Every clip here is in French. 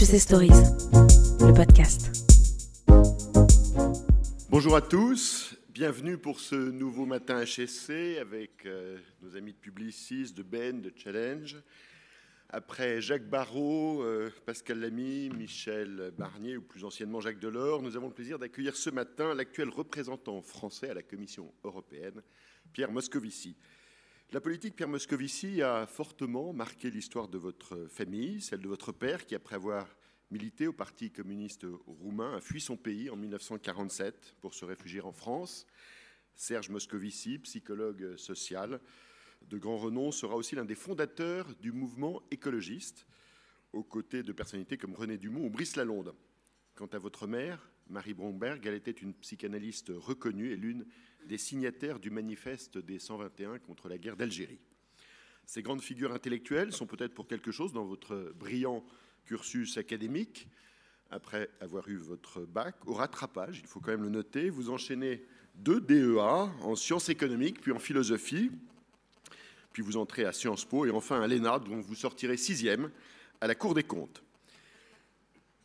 HEC Stories, le podcast. Bonjour à tous, bienvenue pour ce nouveau matin HSC avec euh, nos amis de Publicis, de Ben, de Challenge. Après Jacques Barrault, euh, Pascal Lamy, Michel Barnier ou plus anciennement Jacques Delors, nous avons le plaisir d'accueillir ce matin l'actuel représentant français à la Commission européenne, Pierre Moscovici. La politique Pierre Moscovici a fortement marqué l'histoire de votre famille, celle de votre père, qui, après avoir milité au Parti communiste roumain, a fui son pays en 1947 pour se réfugier en France. Serge Moscovici, psychologue social de grand renom, sera aussi l'un des fondateurs du mouvement écologiste, aux côtés de personnalités comme René Dumont ou Brice Lalonde. Quant à votre mère, Marie Bromberg, elle était une psychanalyste reconnue et l'une des signataires du manifeste des 121 contre la guerre d'Algérie. Ces grandes figures intellectuelles sont peut-être pour quelque chose dans votre brillant cursus académique. Après avoir eu votre bac, au rattrapage, il faut quand même le noter, vous enchaînez deux DEA en sciences économiques, puis en philosophie, puis vous entrez à Sciences Po et enfin à l'ENA, dont vous sortirez sixième à la Cour des comptes.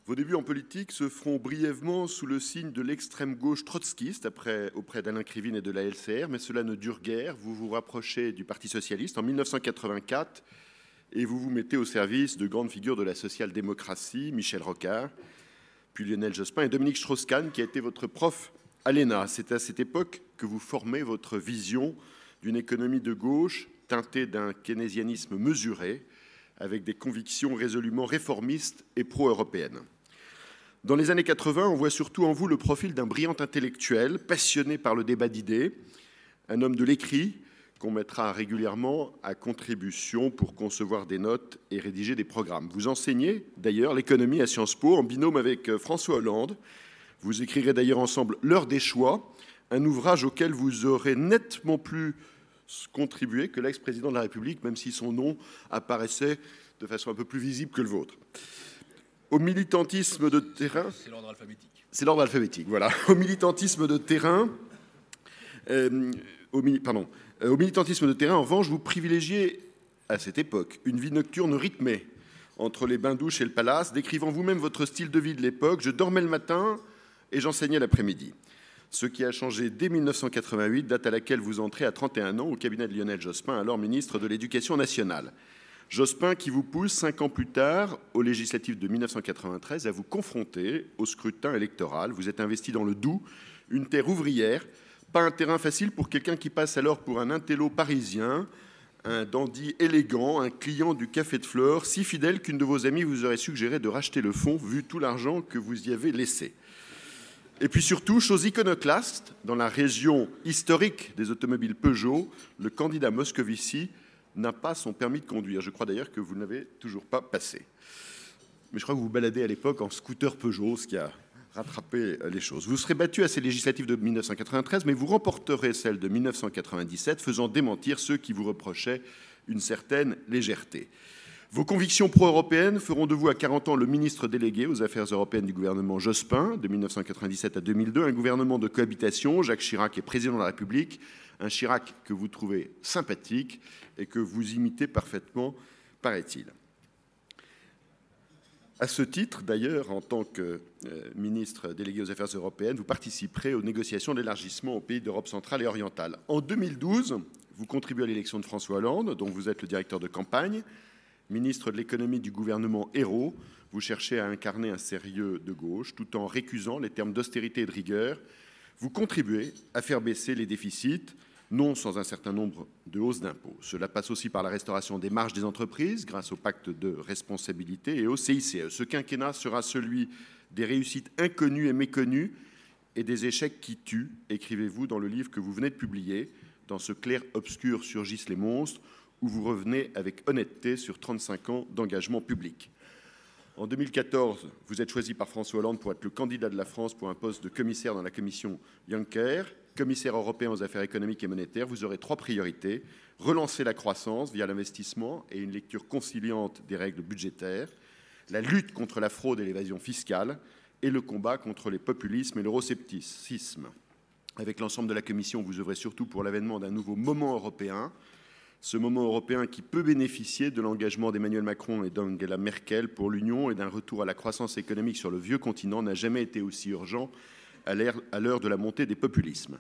Vos débuts en politique se feront brièvement sous le signe de l'extrême gauche trotskiste après, auprès d'Alain Krivine et de la LCR, mais cela ne dure guère. Vous vous rapprochez du Parti socialiste en 1984 et vous vous mettez au service de grandes figures de la social-démocratie, Michel Rocard, puis Lionel Jospin et Dominique Strauss-Kahn, qui a été votre prof à l'ENA. C'est à cette époque que vous formez votre vision d'une économie de gauche teintée d'un keynésianisme mesuré, avec des convictions résolument réformistes et pro-européennes. Dans les années 80, on voit surtout en vous le profil d'un brillant intellectuel, passionné par le débat d'idées, un homme de l'écrit qu'on mettra régulièrement à contribution pour concevoir des notes et rédiger des programmes. Vous enseignez d'ailleurs l'économie à Sciences Po en binôme avec euh, François Hollande. Vous écrirez d'ailleurs ensemble L'heure des choix, un ouvrage auquel vous aurez nettement plus contribué que l'ex-président de la République, même si son nom apparaissait de façon un peu plus visible que le vôtre au militantisme de terrain. C'est l'ordre alphabétique. C'est l'ordre alphabétique, voilà. Au militantisme de terrain. Euh, au, pardon, euh, au militantisme de terrain, en revanche, vous privilégiez à cette époque une vie nocturne rythmée entre les bains-douches et le palace, décrivant vous-même votre style de vie de l'époque. Je dormais le matin et j'enseignais l'après-midi. Ce qui a changé dès 1988, date à laquelle vous entrez à 31 ans au cabinet de Lionel Jospin, alors ministre de l'Éducation nationale. Jospin qui vous pousse, cinq ans plus tard, aux législatives de 1993, à vous confronter au scrutin électoral. Vous êtes investi dans le Doubs, une terre ouvrière, pas un terrain facile pour quelqu'un qui passe alors pour un intello parisien, un dandy élégant, un client du Café de Fleurs, si fidèle qu'une de vos amies vous aurait suggéré de racheter le fonds, vu tout l'argent que vous y avez laissé. Et puis surtout, chose iconoclaste, dans la région historique des automobiles Peugeot, le candidat Moscovici n'a pas son permis de conduire. Je crois d'ailleurs que vous ne toujours pas passé. Mais je crois que vous vous baladez à l'époque en scooter Peugeot, ce qui a rattrapé les choses. Vous serez battu à ces législatives de 1993, mais vous remporterez celles de 1997, faisant démentir ceux qui vous reprochaient une certaine légèreté. Vos convictions pro-européennes feront de vous à 40 ans le ministre délégué aux affaires européennes du gouvernement Jospin, de 1997 à 2002, un gouvernement de cohabitation. Jacques Chirac est président de la République, un Chirac que vous trouvez sympathique et que vous imitez parfaitement, paraît-il. À ce titre, d'ailleurs, en tant que euh, ministre délégué aux Affaires européennes, vous participerez aux négociations d'élargissement aux pays d'Europe centrale et orientale. En 2012, vous contribuez à l'élection de François Hollande, dont vous êtes le directeur de campagne. Ministre de l'économie du gouvernement Hérault, vous cherchez à incarner un sérieux de gauche tout en récusant les termes d'austérité et de rigueur. Vous contribuez à faire baisser les déficits, non sans un certain nombre de hausses d'impôts. Cela passe aussi par la restauration des marges des entreprises grâce au pacte de responsabilité et au CICE. Ce quinquennat sera celui des réussites inconnues et méconnues et des échecs qui tuent, écrivez-vous dans le livre que vous venez de publier. Dans ce clair-obscur surgissent les monstres, où vous revenez avec honnêteté sur 35 ans d'engagement public. En 2014, vous êtes choisi par François Hollande pour être le candidat de la France pour un poste de commissaire dans la commission Juncker commissaire européen aux affaires économiques et monétaires, vous aurez trois priorités. Relancer la croissance via l'investissement et une lecture conciliante des règles budgétaires, la lutte contre la fraude et l'évasion fiscale et le combat contre les populismes et l'euroscepticisme. Avec l'ensemble de la Commission, vous œuvrez surtout pour l'avènement d'un nouveau moment européen, ce moment européen qui peut bénéficier de l'engagement d'Emmanuel Macron et d'Angela Merkel pour l'Union et d'un retour à la croissance économique sur le vieux continent n'a jamais été aussi urgent à l'heure de la montée des populismes.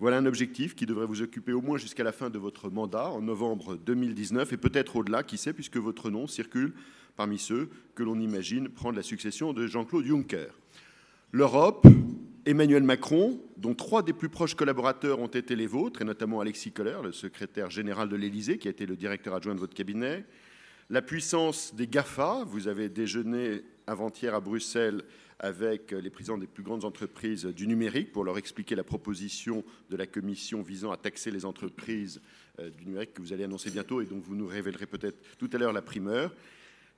Voilà un objectif qui devrait vous occuper au moins jusqu'à la fin de votre mandat, en novembre 2019, et peut-être au-delà, qui sait, puisque votre nom circule parmi ceux que l'on imagine prendre la succession de Jean-Claude Juncker. L'Europe, Emmanuel Macron, dont trois des plus proches collaborateurs ont été les vôtres, et notamment Alexis Kohler, le secrétaire général de l'Élysée, qui a été le directeur adjoint de votre cabinet. La puissance des GAFA, vous avez déjeuné avant-hier à Bruxelles avec les présidents des plus grandes entreprises du numérique pour leur expliquer la proposition de la Commission visant à taxer les entreprises euh, du numérique que vous allez annoncer bientôt et dont vous nous révélerez peut-être tout à l'heure la primeur.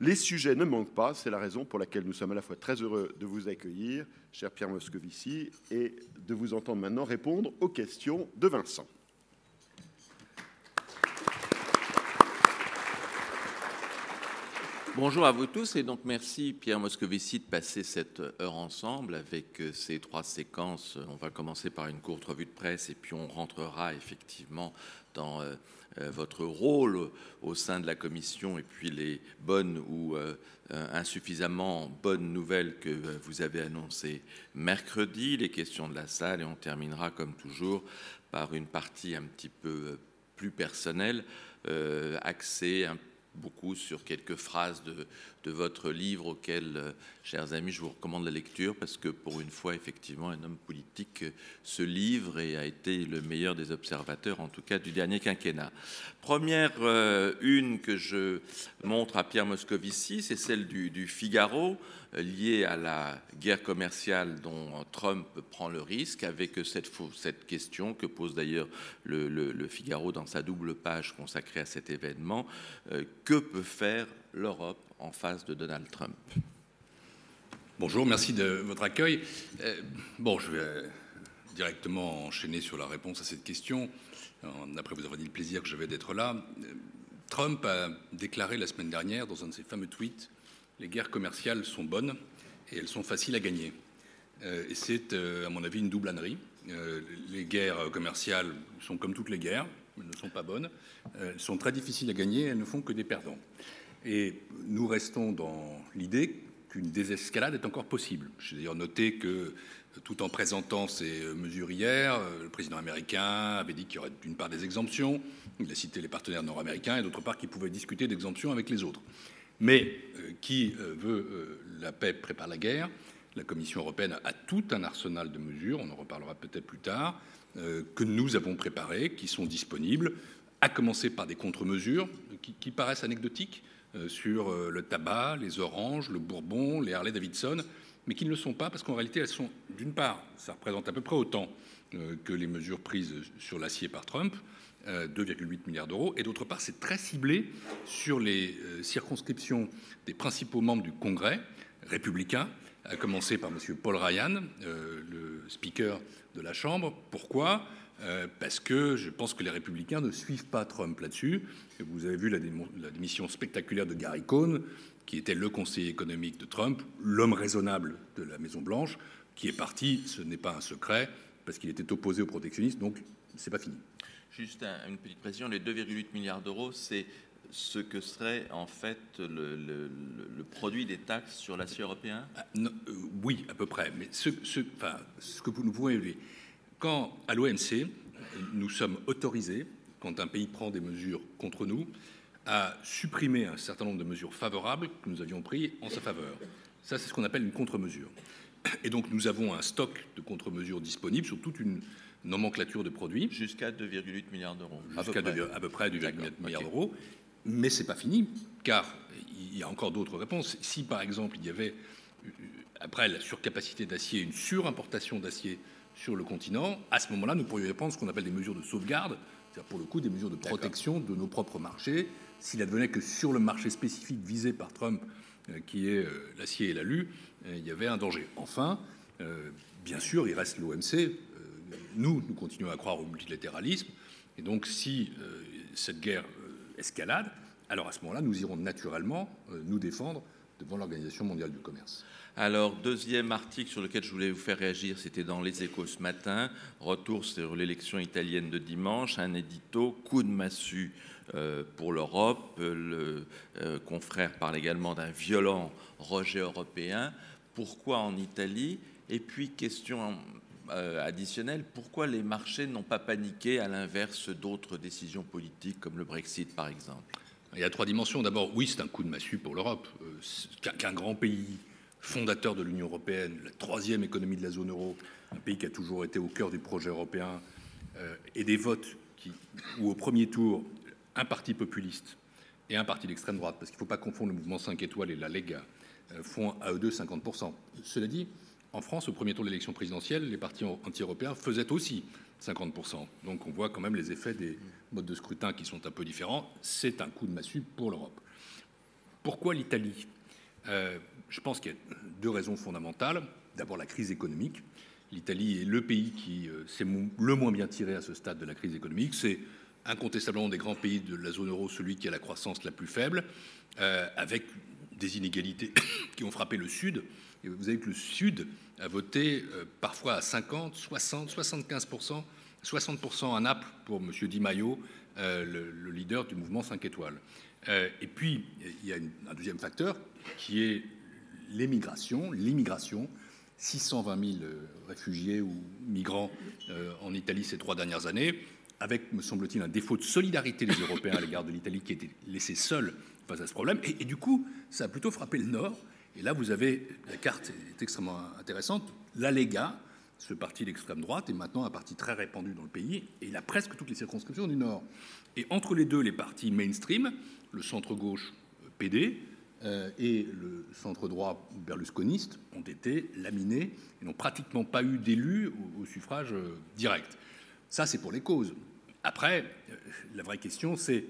Les sujets ne manquent pas, c'est la raison pour laquelle nous sommes à la fois très heureux de vous accueillir, cher Pierre Moscovici, et de vous entendre maintenant répondre aux questions de Vincent. Bonjour à vous tous et donc merci Pierre Moscovici de passer cette heure ensemble avec euh, ces trois séquences. On va commencer par une courte revue de presse et puis on rentrera effectivement dans euh, euh, votre rôle au sein de la commission et puis les bonnes ou insuffisamment bonnes nouvelles que vous avez annoncées mercredi, les questions de la salle et on terminera comme toujours par une partie un petit peu plus personnelle, axée un beaucoup sur quelques phrases de, votre livre auquel, euh, chers amis, je vous recommande la lecture parce que pour une fois, effectivement, un homme politique se livre et a été le meilleur des observateurs, en tout cas du dernier quinquennat. Première euh, une que je montre à Pierre Moscovici, c'est celle du Figaro liée à la guerre commerciale dont Trump prend le risque, avec cette, question que pose d'ailleurs le, Figaro dans sa double page consacrée à cet événement. Euh, que peut faire l'Europe en face de Donald Trump? Bonjour, merci de votre accueil. Euh, bon, je vais directement enchaîner sur la réponse à cette question, après vous avoir dit le plaisir que j'avais d'être là. Trump a déclaré la semaine dernière, dans un de ses fameux tweets, les guerres commerciales sont bonnes et elles sont faciles à gagner. Euh, et c'est, euh, à mon avis, une double ânerie. Euh, les guerres commerciales sont comme toutes les guerres, elles ne sont pas bonnes. Elles sont très difficiles à gagner, elles ne font que des perdants. Et nous restons dans l'idée qu'une désescalade est encore possible. J'ai d'ailleurs noté que, tout en présentant ces mesures hier, le président américain avait dit qu'il y aurait d'une part des exemptions, il a cité les partenaires nord-américains, et d'autre part qu'il pouvait discuter d'exemptions avec les autres. Mais euh, qui euh, veut euh, la paix prépare la guerre. La Commission européenne a tout un arsenal de mesures, on en reparlera peut-être plus tard, que nous avons préparées, qui sont disponibles, à commencer par des contre-mesures qui, paraissent anecdotiques sur le tabac, les oranges, le bourbon, les Harley Davidson, mais qui ne le sont pas parce qu'en réalité elles sont, d'une part, ça représente à peu près autant que les mesures prises sur l'acier par Trump, 2,8 milliards d'euros, et d'autre part, c'est très ciblé sur les euh, circonscriptions des principaux membres du Congrès républicain, à commencer par M. Paul Ryan, euh, le speaker de la Chambre. Pourquoi? Euh, Parce que je pense que les républicains ne suivent pas Trump là-dessus. Vous avez vu la, démission spectaculaire de Gary Cohn, qui était le conseiller économique de Trump, l'homme raisonnable de la Maison-Blanche, qui est parti, ce n'est pas un secret, parce qu'il était opposé au protectionnisme, donc c'est pas fini. Juste une petite précision, les 2,8 milliards d'euros, c'est ce que serait en fait le, produit des taxes sur l'acier européen? Ah, euh, Oui, à peu près. Mais ce, que nous pouvons élever, quand à l'OMC, nous sommes autorisés, quand un pays prend des mesures contre nous, à supprimer un certain nombre de mesures favorables que nous avions prises en sa faveur. Ça, c'est ce qu'on appelle une contre-mesure. Et donc, nous avons un stock de contre-mesures disponibles sur toute une nomenclature de produits. Jusqu'à 2,8 milliards d'euros. Jusqu'à à peu près 2,8 milliards d'euros. Mais c'est pas fini, car il y a encore d'autres réponses. Si par exemple il y avait, euh, après la surcapacité d'acier, une surimportation d'acier sur le continent, à ce moment-là, nous pourrions prendre ce qu'on appelle des mesures de sauvegarde, c'est-à-dire pour le coup des mesures de protection de nos propres marchés. S'il advenait que sur le marché spécifique visé par Trump, euh, qui est euh, l'acier et l'alu, il y avait un danger. Enfin, bien sûr, il reste l'OMC, nous, nous continuons à croire au multilatéralisme. Et donc, si euh, cette guerre euh, escalade, alors à ce moment-là, nous irons naturellement euh, nous défendre devant l'Organisation mondiale du commerce. Alors, deuxième article sur lequel je voulais vous faire réagir, c'était dans Les Échos ce matin. Retour sur l'élection italienne de dimanche, un édito, coup de massue pour l'Europe. Le confrère parle également d'un violent rejet européen. Pourquoi en Italie? Et puis, question euh, additionnelle, pourquoi les marchés n'ont pas paniqué à l'inverse d'autres décisions politiques comme le Brexit, par exemple? Il y a trois dimensions. D'abord, oui, c'est un coup de massue pour l'Europe. Qu'un grand pays fondateur de l'Union européenne, la troisième économie de la zone euro, un pays qui a toujours été au cœur du projet européen, euh, et des votes qui, où au premier tour, un parti populiste et un parti d'extrême droite, parce qu'il ne faut pas confondre le mouvement 5 étoiles et la Lega, euh, font à eux deux 50%. Cela dit, en France, au premier tour de l'élection présidentielle, les partis anti-européens faisaient aussi 50%. Donc on voit quand même les effets des modes de scrutin qui sont un peu différents. C'est un coup de massue pour l'Europe. Pourquoi l'Italie? Euh, je pense qu'il y a deux raisons fondamentales. D'abord, la crise économique. L'Italie est le pays qui euh, s'est le moins bien tiré à ce stade de la crise économique. C'est incontestablement des grands pays de la zone euro celui qui a la croissance la plus faible, euh, avec des inégalités qui ont frappé le Sud. Et vous avez que le Sud a voté parfois à 50, 60, 75% 60% à Naples pour M. Di Maio, le, leader du mouvement 5 étoiles. et puis, il y a un deuxième facteur qui est l'émigration, l'immigration. 620 000 euh, réfugiés ou migrants euh, en Italie ces trois dernières années, avec, me semble-t-il, un défaut de solidarité des Européens à l'égard de l'Italie qui était laissé seul face à ce problème. Et, du coup, ça a plutôt frappé le Nord. Et là, vous avez, la carte est extrêmement intéressante. La Lega, ce parti d'extrême droite, est maintenant un parti très répandu dans le pays, et il a presque toutes les circonscriptions du Nord. Et entre les deux, les partis mainstream, le centre-gauche PD, euh, et le centre droit berlusconiste ont été laminés et n'ont pratiquement pas eu d'élus au, suffrage euh, direct. Ça, c'est pour les causes. Après, euh, la vraie question, c'est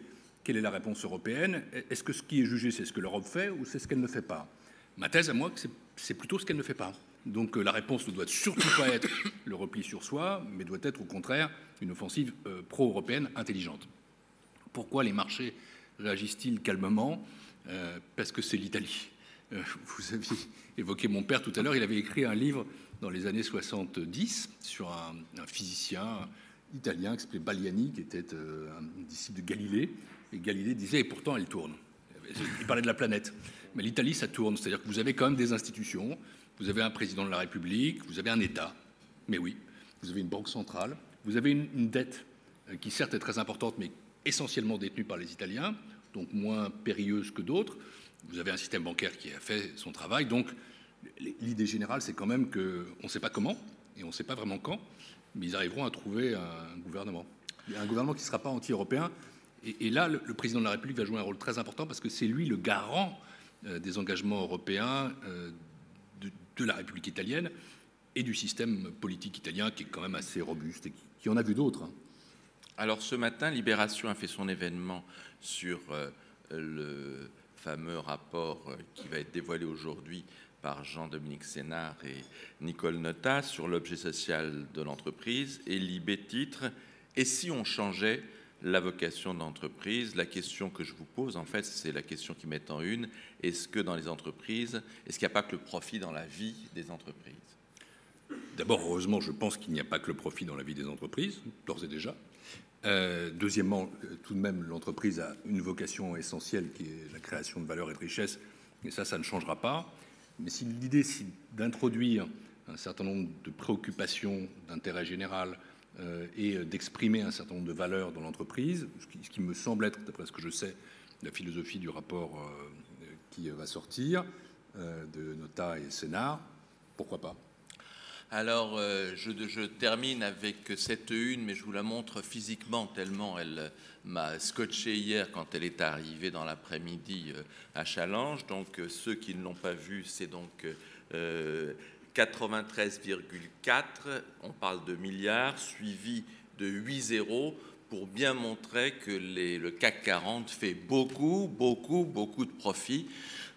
quelle est la réponse européenne Est-ce que ce qui est jugé, c'est ce que l'Europe fait ou c'est ce qu'elle ne fait pas? Ma thèse à moi, c'est plutôt ce qu'elle ne fait pas. Donc la réponse ne doit surtout pas être le repli sur soi, mais doit être au contraire une offensive pro-européenne intelligente. Pourquoi les marchés réagissent-ils calmement? Euh, parce que c'est l'Italie. Euh, vous aviez évoqué mon père tout à l'heure, il avait écrit un livre dans les années 70 sur un, physicien italien qui s'appelait Baliani, qui était euh, un disciple de Galilée. Et Galilée disait, et pourtant elle tourne. Il parlait de la planète. Mais l'Italie, ça tourne. C'est-à-dire que vous avez quand même des institutions, vous avez un président de la République, vous avez un État. Mais oui, vous avez une banque centrale, vous avez une, dette qui certes est très importante, mais essentiellement détenue par les Italiens donc moins périlleuse que d'autres. Vous avez un système bancaire qui a fait son travail. Donc, l'idée générale, c'est quand même qu'on ne sait pas comment et on ne sait pas vraiment quand, mais ils arriveront à trouver un gouvernement. Un gouvernement qui ne sera pas anti-européen. Et, là, le, président de la République va jouer un rôle très important parce que c'est lui le garant euh, des engagements européens euh, de, la République italienne et du système politique italien qui est quand même assez robuste et qui, en a vu d'autres. Hein. Alors ce matin, Libération a fait son événement sur euh, le fameux rapport qui va être dévoilé aujourd'hui par Jean-Dominique Sénard et Nicole Nota sur l'objet social de l'entreprise. Et Libé titre Et si on changeait la vocation d'entreprise La question que je vous pose, en fait, c'est la question qui met en une est-ce que dans les entreprises, est-ce qu'il n'y a pas que le profit dans la vie des entreprises? D'abord, heureusement, je pense qu'il n'y a pas que le profit dans la vie des entreprises, d'ores et déjà. Euh, deuxièmement, euh, tout de même, l'entreprise a une vocation essentielle qui est la création de valeur et de richesse, et ça, ça ne changera pas. Mais si l'idée, d'introduire un certain nombre de préoccupations d'intérêt général et d'exprimer un certain nombre de valeurs dans l'entreprise, ce, qui, me semble être, d'après ce que je sais, la philosophie du rapport qui va sortir de Nota et Sénat, pourquoi pas? Alors, euh, je, termine avec cette une, mais je vous la montre physiquement tellement elle m'a scotché hier quand elle est arrivée dans l'après-midi euh, à Challenge. Donc, euh, ceux qui ne l'ont pas vue, c'est donc 93,4, on parle de milliards, suivi de 8 zéros pour bien montrer que le CAC 40 fait beaucoup, beaucoup, beaucoup de profits.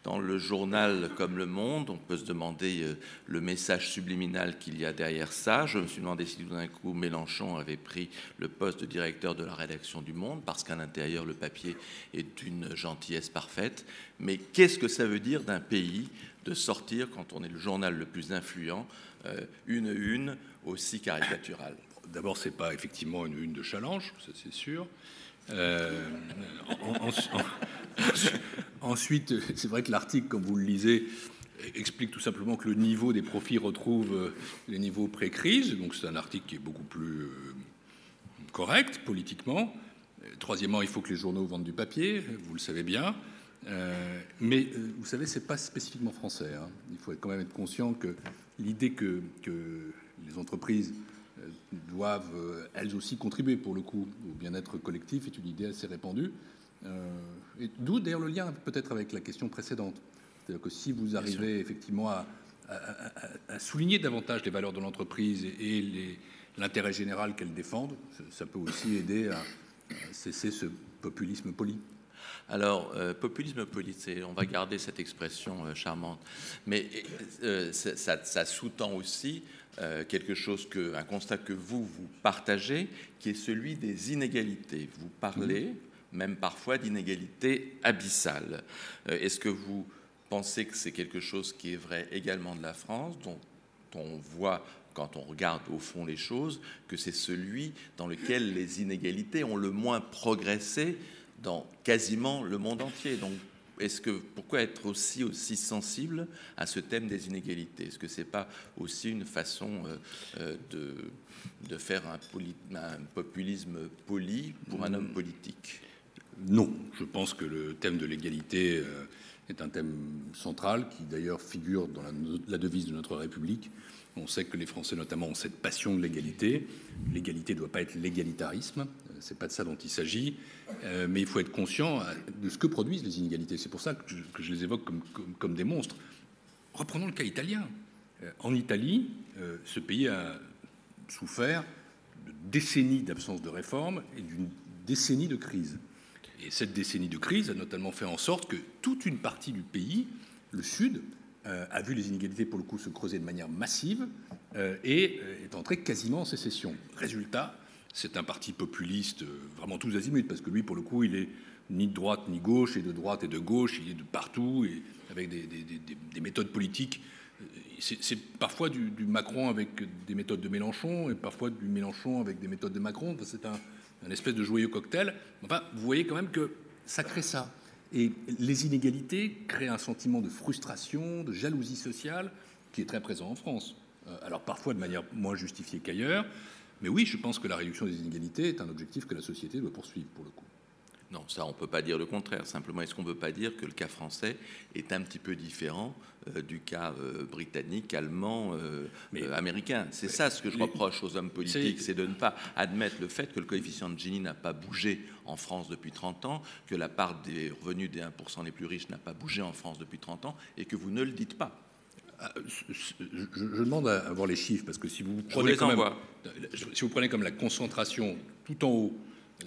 dans le journal comme Le Monde, on peut se demander euh, le message subliminal qu'il y a derrière ça. Je me suis demandé si tout d'un coup Mélenchon avait pris le poste de directeur de la rédaction du Monde, parce qu'à l'intérieur, le papier est d'une gentillesse parfaite. Mais qu'est-ce que ça veut dire d'un pays de sortir, quand on est le journal le plus influent, euh, une une aussi caricaturale D'abord, c'est pas effectivement une une de challenge, ça c'est sûr. Euh, en- en- ensuite, c'est vrai que l'article, comme vous le lisez, explique tout simplement que le niveau des profits retrouve euh, les niveaux pré-crise. Donc c'est un article qui est beaucoup plus correct politiquement. Troisièmement, il faut que les journaux vendent du papier, vous le savez bien. Euh, mais euh, vous savez, c'est pas spécifiquement français. hein. Il faut quand même être conscient que l'idée que, que les entreprises euh, doivent elles aussi contribuer pour le coup au bien-être collectif est une idée assez répandue. Et D'où d'ailleurs le lien peut-être avec la question précédente. C'est-à-dire que si vous arrivez effectivement à, à- à- à souligner davantage les valeurs de l'entreprise et, et l'intérêt général qu'elles défendent, ça, peut aussi aider à cesser ce populisme poli. Alors, euh, populisme politique, on va garder cette expression euh, charmante, mais euh, ça, sous-tend aussi quelque chose que, un constat que vous vous partagez, qui est celui des inégalités. Vous parlez même parfois d'inégalités abyssales. Est-ce que vous pensez que c'est quelque chose qui est vrai également de la France, dont on voit quand on regarde au fond les choses, que c'est celui dans lequel les inégalités ont le moins progressé dans quasiment le monde entier. Donc, est-ce que pourquoi être aussi aussi sensible à ce thème des inégalités? Est-ce que c'est pas aussi une façon euh, euh, de, de faire un, populisme poli pour un homme politique? Non, je pense que le thème de l'égalité euh, est un thème central qui d'ailleurs figure dans la devise de notre République. On sait que les Français notamment ont cette passion de l'égalité. L'égalité ne doit pas être l'égalitarisme, c'est pas de ça dont il s'agit, Euh, mais il faut être conscient euh, de ce que produisent les inégalités. C'est pour ça que je, les évoque comme, des monstres. Reprenons le cas italien. Euh, En Italie, ce pays a souffert de décennies d'absence de réforme et d'une décennie de crise. Et cette décennie de crise a notamment fait en sorte que toute une partie du pays, le Sud, a vu les inégalités pour le coup se creuser de manière massive et est entré quasiment en sécession. Résultat, c'est un parti populiste euh, vraiment tous azimuts, parce que lui, pour le coup, il est ni de droite ni gauche, et de droite et de gauche, il est de partout, et avec des, des- des- des- des méthodes politiques. euh, C'est parfois du, Macron avec des méthodes de Mélenchon, et parfois du Mélenchon avec des méthodes de Macron. C'est un, un espèce de joyeux cocktail. Enfin, vous voyez quand même que ça crée ça. Et les inégalités créent un sentiment de frustration, de jalousie sociale qui est très présent en France. Euh, Alors parfois de manière moins justifiée qu'ailleurs, mais oui, je pense que la réduction des inégalités est un objectif que la société doit poursuivre pour le coup. Non, ça, on ne peut pas dire le contraire. Simplement, est-ce qu'on ne peut pas dire que le cas français est un petit peu différent euh, du cas euh, britannique, allemand, euh, Mais- américain? C'est ça ce que je reproche aux hommes politiques, C'est- c'est de ne pas admettre le fait que le coefficient de Gini n'a pas bougé en France depuis 30 ans, que la part des revenus des 1% les plus riches n'a pas bougé en France depuis 30 ans, et que vous ne le dites pas. Ah, Je, je- je demande à avoir les chiffres parce que si vous prenez envoie. si vous prenez comme la concentration tout en haut,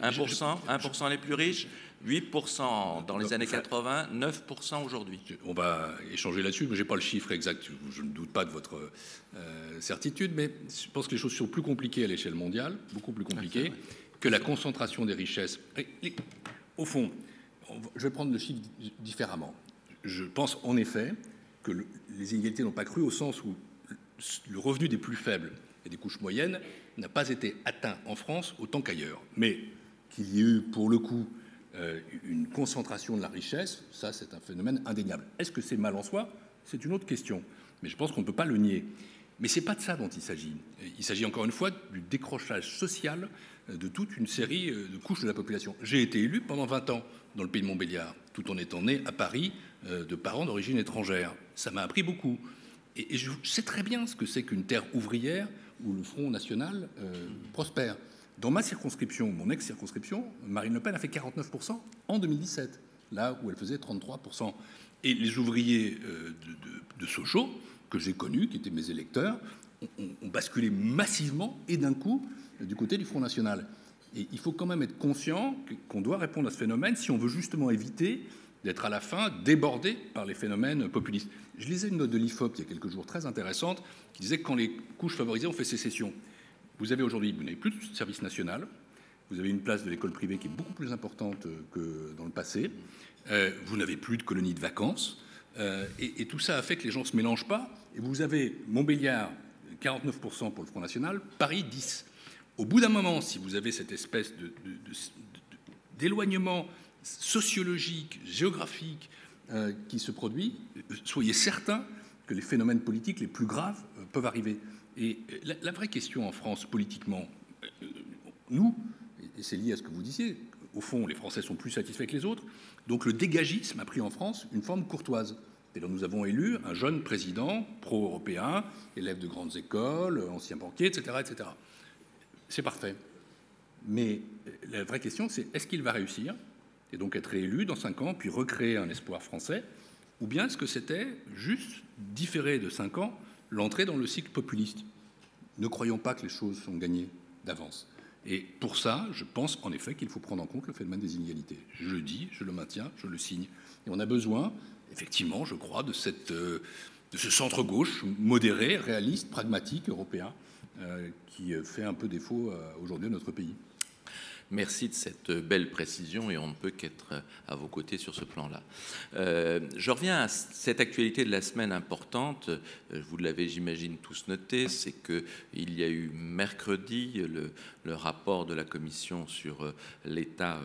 1%, 1% les plus riches, 8% dans les Non, années enfin- 80, 9% aujourd'hui. On va échanger là-dessus, mais j'ai pas le chiffre exact. Je, je ne doute pas de votre euh, certitude, mais je pense que les choses sont plus compliquées à l'échelle mondiale, beaucoup plus compliquées, que la concentration des richesses. Et au fond, va- je vais prendre le chiffre di- différemment. Je pense en effet que le- les inégalités n'ont pas cru au sens où le revenu des plus faibles et des couches moyennes n'a pas été atteint en France autant qu'ailleurs. Mais qu'il y ait eu, pour le coup, euh, une concentration de la richesse, ça c'est un phénomène indéniable. Est-ce que c'est mal en soi? C'est une autre question. Mais je pense qu'on ne peut pas le nier. Mais c'est pas de ça dont il s'agit. Il s'agit encore une fois du décrochage social de toute une série euh, de couches de la population. J'ai été élu pendant 20 ans dans le pays de Montbéliard, tout en étant né à Paris euh, de parents d'origine étrangère. Ça m'a appris beaucoup. Et, je sais très bien ce que c'est qu'une terre ouvrière où le Front National euh, prospère. Dans ma circonscription, mon ex-circonscription, Marine Le Pen a fait 49% en 2017, là où elle faisait 33%. Et les ouvriers euh, de, Sochaux, que j'ai connus, qui étaient mes électeurs, ont, ont- basculé massivement et d'un coup euh, du côté du Front National. Et il faut quand même être conscient qu'on doit répondre à ce phénomène si on veut justement éviter d'être à la fin débordé par les phénomènes populistes. Je lisais une note de l'IFOP il y a quelques jours très intéressante qui disait que quand les couches favorisées ont fait sécession, vous avez aujourd'hui, vous n'avez plus de service national, vous avez une place de l'école privée qui est beaucoup plus importante que dans le passé, euh, vous n'avez plus de colonies de vacances, euh, et, tout ça a fait que les gens ne se mélangent pas, et vous avez Montbéliard, 49% pour le Front National, Paris 10%. Au bout d'un moment, si vous avez cette espèce d'éloignement sociologique, géographique euh, qui se produit, soyez certains que les phénomènes politiques les plus graves euh, peuvent arriver. Et la, la, vraie question en France, politiquement, euh, nous, et c'est lié à ce que vous disiez, au fond, les Français sont plus satisfaits que les autres, donc le dégagisme a pris en France une forme courtoise. Et donc nous avons élu un jeune président pro-européen, élève de grandes écoles, ancien banquier, etc. etc. C'est parfait. Mais la vraie question, c'est est-ce qu'il va réussir et donc être réélu dans cinq ans, puis recréer un espoir français, ou bien est-ce que c'était juste différer de cinq ans l'entrée dans le cycle populiste? Ne croyons pas que les choses sont gagnées d'avance. Et pour ça, je pense en effet qu'il faut prendre en compte le phénomène des inégalités. Je le dis, je le maintiens, je le signe. Et on a besoin, effectivement, je crois, de, de ce centre-gauche modéré, réaliste, pragmatique, européen, euh, qui fait un peu défaut euh, aujourd'hui à notre pays. Merci de cette belle précision et on ne peut qu'être à vos côtés sur ce plan-là. Euh, je reviens à cette actualité de la semaine importante. Vous l'avez, j'imagine, tous noté. C'est qu'il y a eu mercredi le, rapport de la Commission sur l'état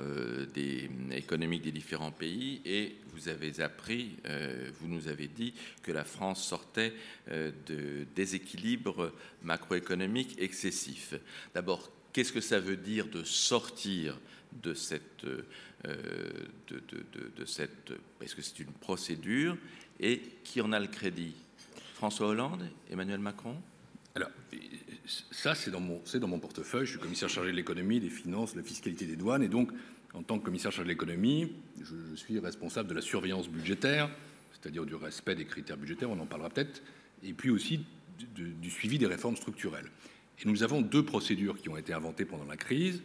des, économique des différents pays et vous avez appris, euh, vous nous avez dit que la France sortait euh, de déséquilibre macroéconomique excessif. D'abord, qu'est-ce que ça veut dire de sortir de cette, euh, de, cette, est-ce que c'est une procédure et qui en a le crédit? François Hollande, Emmanuel Macron? Alors, ça c'est dans mon, dans mon portefeuille. Je suis commissaire chargé de l'économie, des finances, de la fiscalité des douanes, et donc en tant que commissaire chargé de l'économie, je, suis responsable de la surveillance budgétaire, c'est-à-dire du respect des critères budgétaires, on en parlera peut-être, et puis aussi du suivi des réformes structurelles. Et nous avons deux procédures qui ont été inventées pendant la crise.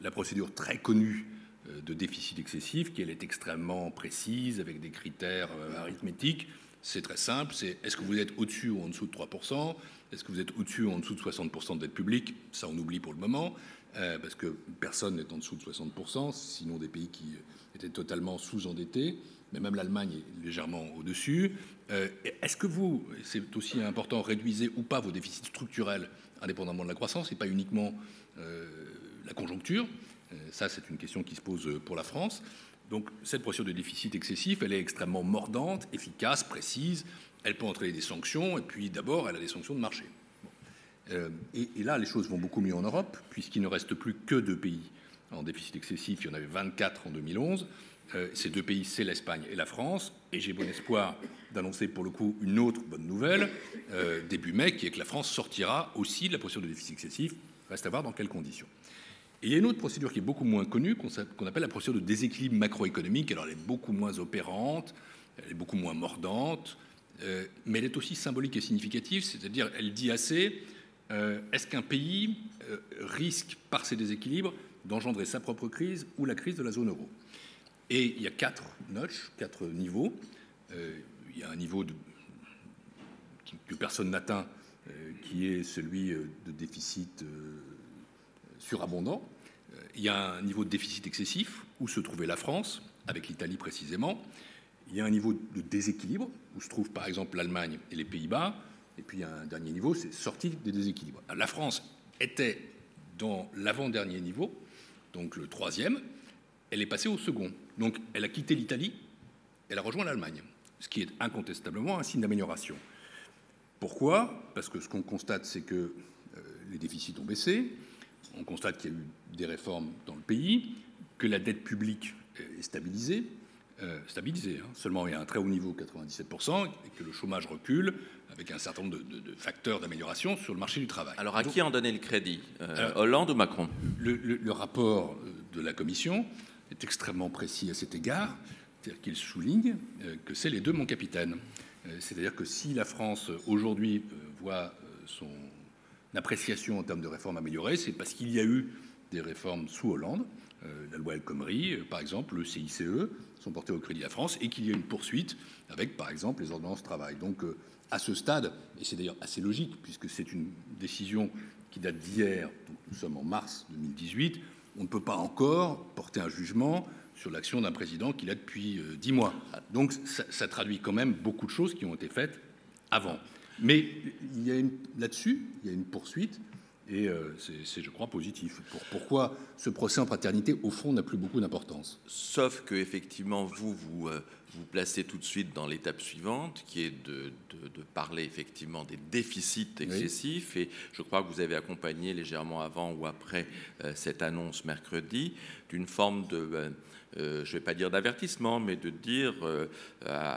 La procédure très connue euh, de déficit excessif, qui elle est extrêmement précise, avec des critères euh, arithmétiques. C'est très simple, c'est est-ce que vous êtes au-dessus ou en dessous de 3% Est-ce que vous êtes au-dessus ou en dessous de 60% de dette publique Ça, on oublie pour le moment, euh, parce que personne n'est en dessous de 60%, sinon des pays qui étaient totalement sous-endettés, mais même l'Allemagne est légèrement au-dessus. Est-ce que vous, c'est aussi important, réduisez ou pas vos déficits structurels indépendamment de la croissance, et pas uniquement euh, la conjoncture euh, Ça, c'est une question qui se pose pour la France. Donc cette procédure de déficit excessif, elle est extrêmement mordante, efficace, précise. Elle peut entraîner des sanctions, et puis d'abord, elle a des sanctions de marché. Euh, et, là, les choses vont beaucoup mieux en Europe, puisqu'il ne reste plus que deux pays en déficit excessif. Il y en avait 24 en 2011. Euh, ces deux pays, c'est l'Espagne et la France. Et j'ai bon espoir d'annoncer pour le coup une autre bonne nouvelle euh, début mai, qui est que la France sortira aussi de la procédure de déficit excessif. Reste à voir dans quelles conditions. Et il y a une autre procédure qui est beaucoup moins connue, qu'on qu appelle la procédure de déséquilibre macroéconomique. Alors elle est beaucoup moins opérante, elle est beaucoup moins mordante, euh, mais elle est aussi symbolique et significative, c'est-à-dire elle dit assez, est-ce qu'un pays risque par ses déséquilibres d'engendrer sa propre crise ou la crise de la zone euro? Et il y a quatre notches, quatre niveaux. Euh, il y a un niveau que personne n'atteint, euh, qui est celui de déficit surabondant. Il y a un niveau de déficit excessif, où se trouvait la France, avec l'Italie précisément. Il y a un niveau de déséquilibre, où se trouvent par exemple l'Allemagne et les Pays-Bas. Et puis il y a un dernier niveau, c'est sortie des déséquilibres. La France était dans l'avant-dernier niveau, donc le troisième. Elle est passée au second. Donc elle a quitté l'Italie, elle a rejoint l'Allemagne, ce qui est incontestablement un signe d'amélioration. Pourquoi? Parce que ce qu'on constate, c'est que euh, les déficits ont baissé, on constate qu'il y a eu des réformes dans le pays, que la dette publique est stabilisée, euh, stabilisée, hein, seulement il y a un très haut niveau, 97%, et que le chômage recule, avec un certain nombre de, de, de facteurs d'amélioration sur le marché du travail. Alors à Donc, qui en donner le crédit? Euh, alors, Hollande ou Macron? le, le, le, rapport de la Commission extrêmement précis à cet égard, c'est-à-dire qu'il souligne euh, que c'est les deux mon capitaine. Euh, c'est-à-dire que si la France aujourd'hui euh, voit son appréciation en termes de réformes améliorées, c'est parce qu'il y a eu des réformes sous Hollande, la loi El Khomri, par exemple, le CICE, sont portés au crédit de la France et qu'il y ait une poursuite avec, par exemple, les ordonnances travail. Donc, à ce stade, et c'est d'ailleurs assez logique puisque c'est une décision qui date d'hier, donc nous sommes en mars 2018, on ne peut pas encore porter un jugement sur l'action d'un président qui l'a depuis dix mois. Donc ça, traduit quand même beaucoup de choses qui ont été faites avant. Mais a là-dessus, il y a une poursuite et euh, c'est, je crois, positif. Pour, pourquoi ce procès en paternité, au fond, n'a plus beaucoup d'importance? Sauf que, effectivement, vous, vous euh, vous placez tout de suite dans l'étape suivante, qui est de, de, parler effectivement des déficits excessifs. Et je crois que vous avez accompagné légèrement avant ou après euh, cette annonce mercredi d'une forme de... je ne vais pas dire d'avertissement, mais de dire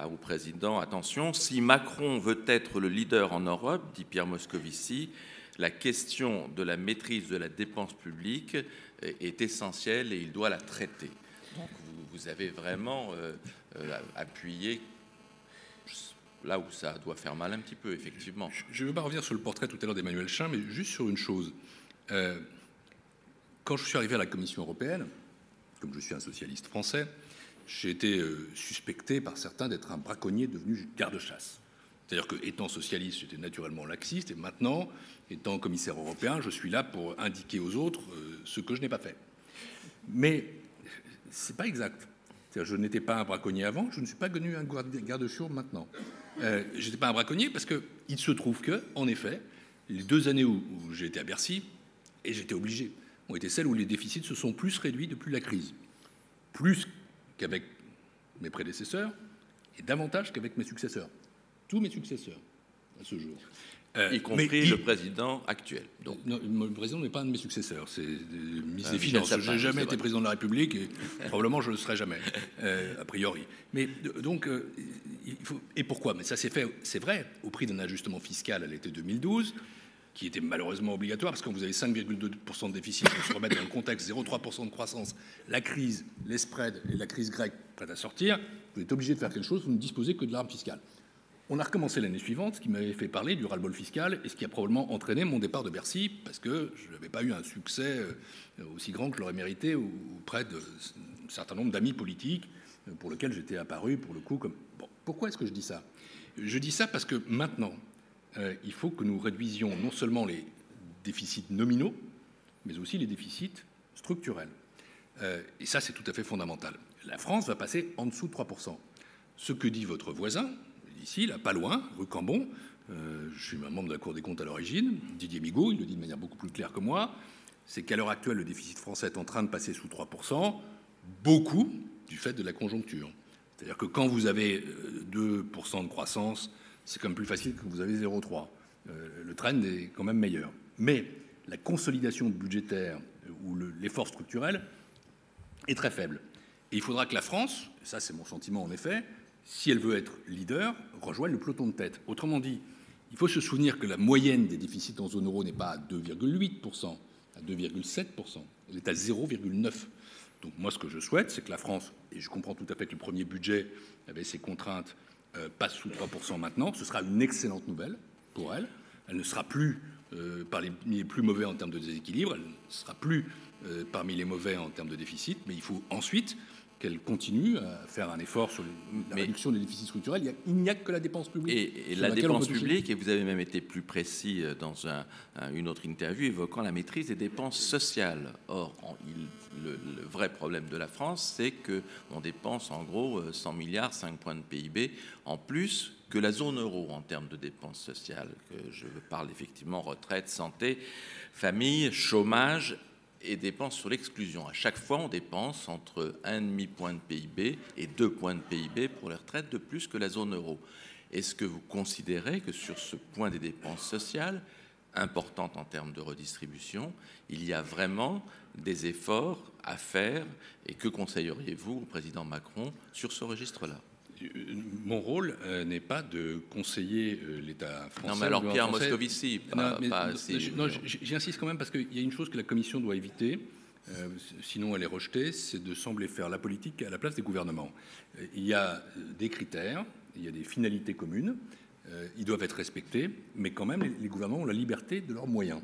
au président, attention, si Macron veut être le leader en Europe, dit Pierre Moscovici, la question de la maîtrise de la dépense publique est essentielle et il doit la traiter. Donc vous, avez vraiment euh, euh, appuyé là où ça doit faire mal un petit peu, effectivement. Je ne veux pas revenir sur le portrait tout à l'heure d'Emmanuel Chin, mais juste sur une chose. Euh, quand je suis arrivé à la Commission européenne, comme je suis un socialiste français, j'ai été suspecté par certains d'être un braconnier devenu garde-chasse. C'est-à-dire que, étant socialiste, j'étais naturellement laxiste, et maintenant, étant commissaire européen, je suis là pour indiquer aux autres ce que je n'ai pas fait. Mais c'est pas exact. Je n'étais pas un braconnier avant, je ne suis pas devenu un garde-chou maintenant. Euh, je n'étais pas un braconnier parce qu'il se trouve que, en effet, les deux années où, où j'ai été à Bercy, et j'étais obligé, ont été celles où les déficits se sont plus réduits depuis la crise. Plus qu'avec mes prédécesseurs et davantage qu'avec mes successeurs tous mes successeurs à ce jour. Euh, y compris le président actuel. Donc. le président n'est pas un de mes successeurs, c'est le ministre des Finances. Je n'ai jamais été président de la République et probablement je ne le serai jamais, euh, a priori. Mais donc, euh, il faut, et pourquoi? Mais ça s'est fait, c'est vrai, au prix d'un ajustement fiscal à l'été 2012, qui était malheureusement obligatoire, parce que quand vous avez 5,2% de déficit, pour se remettre dans le contexte 0,3% de croissance, la crise, les spreads et la crise grecque prête à sortir, vous êtes obligé de faire quelque chose, vous ne disposez que de l'arme fiscale. On a recommencé l'année suivante, ce qui m'avait fait parler du ras-le-bol fiscal et ce qui a probablement entraîné mon départ de Bercy, parce que je n'avais pas eu un succès euh, aussi grand que je l'aurais mérité auprès d'un certain nombre d'amis politiques euh, pour lesquels j'étais apparu, pour le coup, comme... Pourquoi est-ce que je dis ça? Je dis ça parce que maintenant, euh, il faut que nous réduisions non seulement les déficits nominaux, mais aussi les déficits structurels. et ça, c'est tout à fait fondamental. La France va passer en dessous de 3%. Ce que dit votre voisin, ici, là, pas loin, rue Cambon. Euh, je suis un membre de la Cour des comptes à l'origine. Didier Migaud, il le dit de manière beaucoup plus claire que moi. C'est qu'à l'heure actuelle, le déficit français est en train de passer sous 3%, beaucoup du fait de la conjoncture. C'est-à-dire que quand vous avez 2% euh, de croissance, c'est quand même plus facile que vous avez 0,3. Euh, le trend est quand même meilleur. Mais la consolidation budgétaire ou l'effort structurel est très faible. Et il faudra que la France, ça c'est mon sentiment en effet, si elle veut être leader, rejoigne le peloton de tête. Autrement dit, il faut se souvenir que la moyenne des déficits en zone euro n'est pas à 2,8%, à 2,7%, elle est à 0,9%. Donc moi, ce que je souhaite, c'est que la France, et je comprends tout à fait que le premier budget avait ses contraintes, euh, passe sous 3% maintenant. Ce sera une excellente nouvelle pour elle. Elle ne sera plus euh, parmi les plus mauvais en termes de déséquilibre, elle ne sera plus euh, parmi les mauvais en termes de déficit, mais il faut ensuite qu'elle continue à faire un effort sur la réduction des déficits structurels. Il n'y a, que la dépense publique. Et, la dépense publique, et vous avez même été plus précis euh, dans une autre interview évoquant la maîtrise des dépenses sociales. Or, le, vrai problème de la France, c'est qu'on dépense en gros 100 euh, milliards, 5 points de PIB, en plus que la zone euro en termes de dépenses sociales. Que je parle effectivement retraite, santé, famille, chômage et dépenses sur l'exclusion. À chaque fois, on dépense entre 1,5 point de PIB et 2 points de PIB pour les retraites de plus que la zone euro. Est-ce que vous considérez que sur ce point des dépenses sociales, importantes en termes de redistribution, il y a vraiment des efforts à faire? Et que conseilleriez-vous au président Macron sur ce registre-là? Mon rôle euh, n'est pas de conseiller euh, l'État français. Non, mais alors Pierre Moscovici, pas, J'insiste quand même parce qu'il y a une chose que la Commission doit éviter, euh, sinon elle est rejetée, c'est de sembler faire la politique à la place des gouvernements. Il y a des critères, il y a des finalités communes, ils doivent être respectés, mais quand même les, gouvernements ont la liberté de leurs moyens.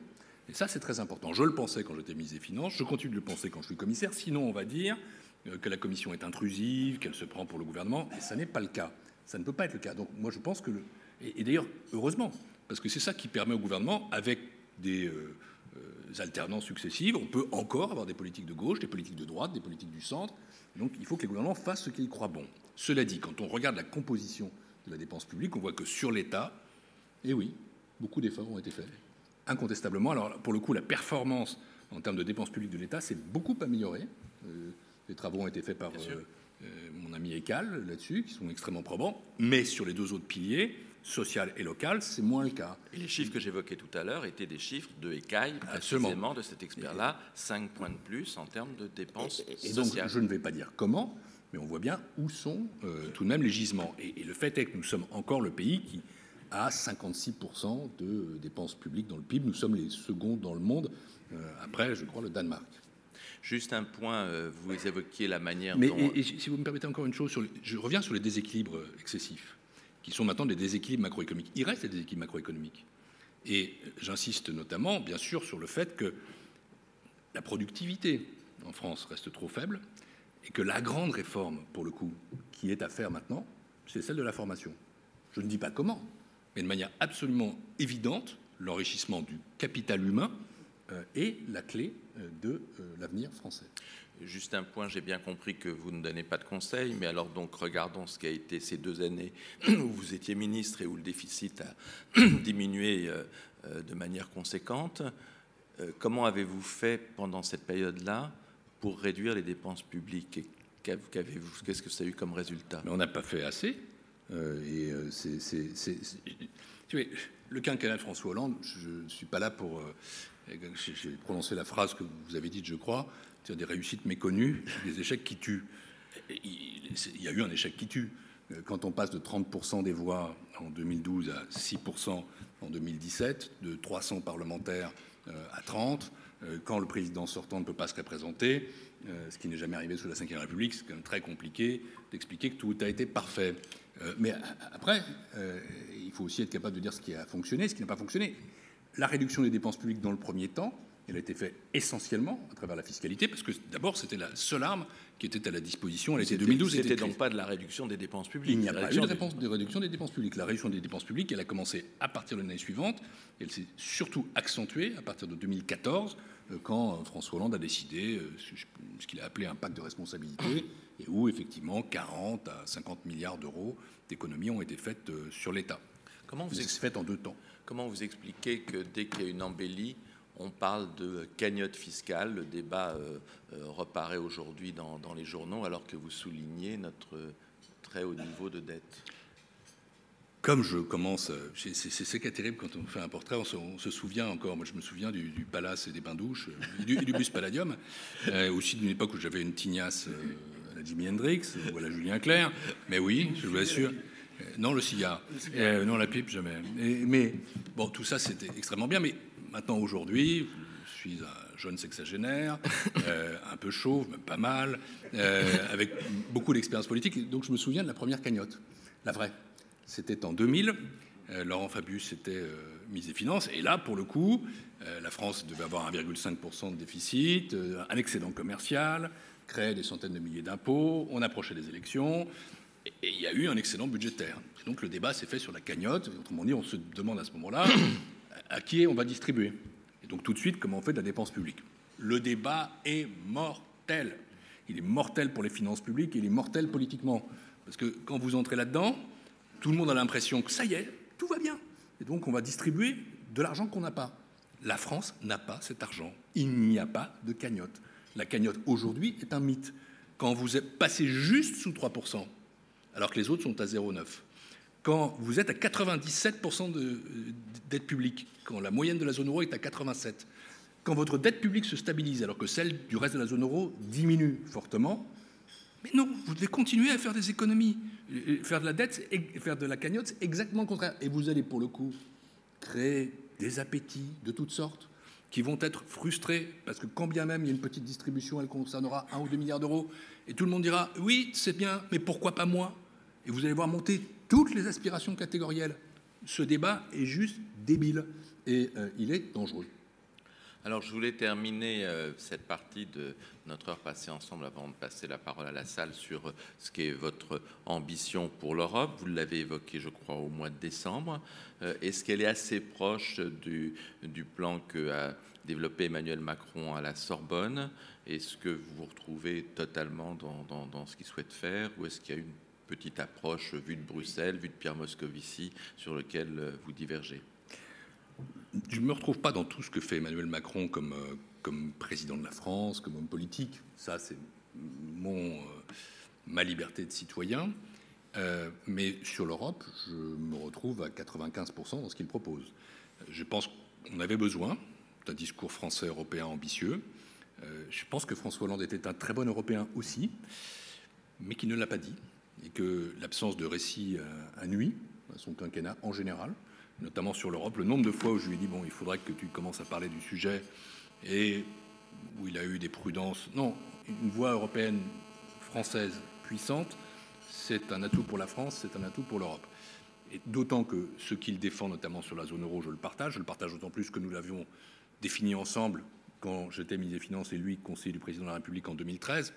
Et ça, c'est très important. Je le pensais quand j'étais ministre des Finances, je continue de le penser quand je suis commissaire. Sinon, on va dire euh, que la Commission est intrusive, qu'elle se prend pour le gouvernement, et ça n'est pas le cas. Ça ne peut pas être le cas. Donc moi, je pense que... Le... Et, d'ailleurs, heureusement, parce que c'est ça qui permet au gouvernement, avec des euh, euh, alternances successives, on peut encore avoir des politiques de gauche, des politiques de droite, des politiques du centre. Donc il faut que les gouvernements fassent ce qu'ils croient bon. Cela dit, quand on regarde la composition de la dépense publique, on voit que sur l'État, eh oui, beaucoup d'efforts ont été faits, incontestablement. Alors pour le coup, la performance en termes de dépenses publiques de l'État s'est beaucoup améliorée. Euh, les travaux ont été faits par euh, euh, mon ami Ekal là-dessus, qui sont extrêmement probants. Mais sur les deux autres piliers, social et local, c'est moins le cas. Et les chiffres que j'évoquais tout à l'heure étaient des chiffres de ECAI, précisément de cet expert-là, 5 points de plus en termes de dépenses et, donc, je ne vais pas dire comment, mais on voit bien où sont euh, tout de même les gisements. Et, le fait est que nous sommes encore le pays qui a 56% de dépenses publiques dans le PIB. Nous sommes les seconds dans le monde, après, je crois, le Danemark. Juste un point, euh, vous évoquiez la manière Mais, dont... si vous me permettez encore une chose, sur je reviens sur les déséquilibres excessifs, qui sont maintenant des déséquilibres macroéconomiques. Il reste des déséquilibres macroéconomiques. Et j'insiste notamment, bien sûr, sur le fait que la productivité en France reste trop faible et que la grande réforme, pour le coup, qui est à faire maintenant, c'est celle de la formation. Je ne dis pas comment, mais de manière absolument évidente, l'enrichissement du capital humain euh, est la clé euh, de euh, l'avenir français. Juste un point, j'ai bien compris que vous ne donnez pas de conseils, mais alors donc regardons ce qui a été ces deux années où vous étiez ministre et où le déficit a diminué de manière conséquente. Comment avez-vous fait pendant cette période-là pour réduire les dépenses publiques Qu'est-ce que ça a eu comme résultat? Mais On n'a pas fait assez. et c'est, le quinquennat de François Hollande, je ne suis pas là pour j'ai prononcé la phrase que vous avez dite, je crois, c'est des réussites méconnues, des échecs qui tuent. Il y a eu un échec qui tue. Quand on passe de 30% des voix en 2012 à 6% en 2017, de 300 parlementaires euh, à 30, euh, quand le président sortant ne peut pas se représenter, euh, ce qui n'est jamais arrivé sous la Ve République, c'est quand même très compliqué d'expliquer que tout a été parfait. Mais après, il faut aussi être capable de dire ce qui a fonctionné, ce qui n'a pas fonctionné la réduction des dépenses publiques dans le premier temps, elle a été faite essentiellement à travers la fiscalité, parce que d'abord c'était la seule arme qui était à la disposition. Elle était 2012. C'était donc pas de la réduction des dépenses publiques. Il n'y a pas eu de, de, réduction des dépenses publiques. La réduction des dépenses publiques, elle a commencé à partir de l'année suivante. Et elle s'est surtout accentuée à partir de 2014, euh, quand euh, François Hollande a décidé euh, ce qu'il a appelé un pacte de responsabilité, et où effectivement 40 à 50 milliards d'euros d'économies ont été faites sur l'État. Comment vous s'est fait en deux temps. Comment vous expliquez que dès qu'il y a une embellie, on parle de cagnotte fiscale Le débat euh, euh, reparaît aujourd'hui dans, les journaux alors que vous soulignez notre très haut niveau de dette? Comme je commence, euh, c'est ce qui est terrible quand on fait un portrait, on se, souvient encore, moi je me souviens du, Palace et des bains-douches, du, du, bus Palladium, aussi d'une époque où j'avais une tignasse à la Jimi Hendrix ou à la Julien Clerc, mais oui, je vous l'assure. Euh, non, le cigare. Euh, non, la pipe, jamais. mais bon, tout ça, c'était extrêmement bien. Mais maintenant, aujourd'hui, je suis un jeune sexagénaire, euh, un peu chauve, mais pas mal, avec beaucoup d'expérience politique. Donc, je me souviens de la première cagnotte, la vraie. C'était en 2000. Laurent Fabius était mise des Finances. Et là, pour le coup, la France devait avoir 1,5% de déficit, un excédent commercial, créer des centaines de milliers d'impôts. On approchait des élections. Et il y a eu un excédent budgétaire. donc le débat s'est fait sur la cagnotte. Autrement dit, on se demande à ce moment-là à qui on va distribuer. Et donc tout de suite, comment on fait de la dépense publique? Le débat est mortel. Il est mortel pour les finances publiques il est mortel politiquement. Parce que quand vous entrez là-dedans, tout le monde a l'impression que ça y est, tout va bien. Et donc on va distribuer de l'argent qu'on n'a pas. La France n'a pas cet argent. Il n'y a pas de cagnotte. La cagnotte aujourd'hui est un mythe. Quand vous passé juste sous 3%, alors que les autres sont à 0,9. Quand vous êtes à 97% de euh, dette publique, quand la moyenne de la zone euro est à 87, quand votre dette publique se stabilise alors que celle du reste de la zone euro diminue fortement, mais non, vous devez continuer à faire des économies. Faire de la dette et faire de la cagnotte, c'est exactement le contraire. Et vous allez, pour le coup, créer des appétits de toutes sortes qui vont être frustrés parce que quand bien même il y a une petite distribution, elle concernera un ou deux milliards d'euros, et tout le monde dira oui, c'est bien, mais pourquoi pas moi? Et vous allez voir monter toutes les aspirations catégorielles. Ce débat est juste débile et euh, il est dangereux. Alors, je voulais terminer euh, cette partie de notre heure passée ensemble avant de passer la parole à la salle sur ce qu'est votre ambition pour l'Europe. Vous l'avez évoqué, je crois, au mois de décembre. Euh, est-ce qu'elle est assez proche du, plan que a développé Emmanuel Macron à la Sorbonne? Est-ce que vous vous retrouvez totalement dans, dans ce qu'il souhaite faire ou est-ce qu'il y a une petite approche vue de Bruxelles, vue de Pierre Moscovici, sur lequel euh, vous divergez je ne me retrouve pas dans tout ce que fait Emmanuel Macron comme, euh, président de la France, comme homme politique. Ça, c'est mon, euh, ma liberté de citoyen. Mais sur l'Europe, je me retrouve à 95% dans ce qu'il propose. Je pense qu'on avait besoin d'un discours français européen ambitieux. je pense que François Hollande était un très bon Européen aussi, mais qui ne l'a pas dit, et que l'absence de récit a nuit à son quinquennat en général notamment sur l'Europe. Le nombre de fois où je lui ai dit, bon, il faudrait que tu commences à parler du sujet, et où il a eu des prudences. Non, une voix européenne française puissante, c'est un atout pour la France, c'est un atout pour l'Europe. Et d'autant que ce qu'il défend, notamment sur la zone euro, je le partage. Je le partage d'autant plus que nous l'avions défini ensemble quand j'étais ministre des Finances et lui conseiller du président de la République en 2013.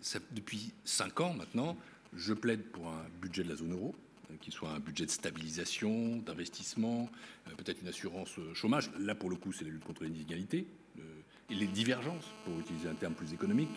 Ça, depuis cinq ans maintenant, je plaide pour un budget de la zone euro, qu'il soit un budget de stabilisation, d'investissement, euh, peut-être une assurance euh, chômage. Là, pour le coup, c'est la lutte contre les inégalités euh, et les divergences, pour utiliser un terme plus économique,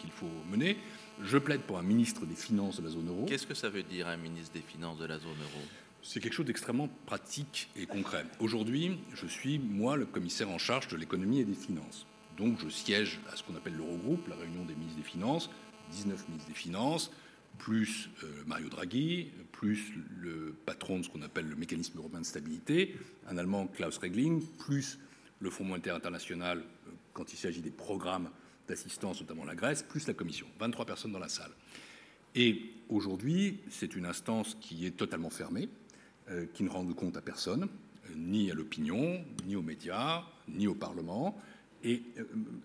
qu'il faut mener. Je plaide pour un ministre des Finances de la zone euro. Qu'est-ce que ça veut dire, un ministre des Finances de la zone euro? C'est quelque chose d'extrêmement pratique et concret. Aujourd'hui, je suis, moi, le commissaire en charge de l'économie et des finances. Donc, je siège à ce qu'on appelle l'Eurogroupe, la réunion des ministres des Finances, 19 ministres des Finances, plus euh, Mario Draghi, plus le patron de ce qu'on appelle le mécanisme européen de stabilité, un Allemand Klaus Regling, plus le Fonds monétaire international euh, quand il s'agit des programmes d'assistance, notamment la Grèce, plus la Commission. 23 personnes dans la salle. Et aujourd'hui, c'est une instance qui est totalement fermée, euh, qui ne rend compte à personne, ni à l'opinion, ni aux médias, ni au Parlement. Et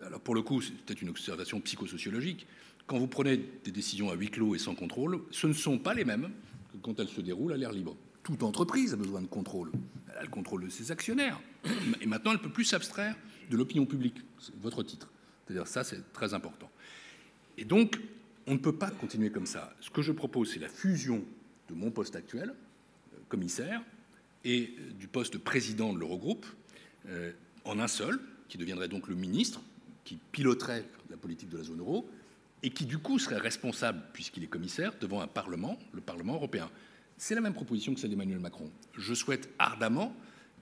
alors pour le coup, c'est peut-être une observation psychosociologique quand vous prenez des décisions à huis clos et sans contrôle, ce ne sont pas les mêmes que quand elles se déroulent à l'air libre. Toute entreprise a besoin de contrôle. Elle a le contrôle de ses actionnaires. Et maintenant, elle ne peut plus s'abstraire de l'opinion publique. Votre titre. C'est-à-dire ça, c'est très important. Et donc, on ne peut pas continuer comme ça. Ce que je propose, c'est la fusion de mon poste actuel, euh, commissaire, et euh, du poste de président de l'Eurogroupe, euh, en un seul, qui deviendrait donc le ministre, qui piloterait la politique de la zone euro, et qui du coup serait responsable, puisqu'il est commissaire, devant un Parlement, le Parlement européen. C'est la même proposition que celle d'Emmanuel Macron. Je souhaite ardemment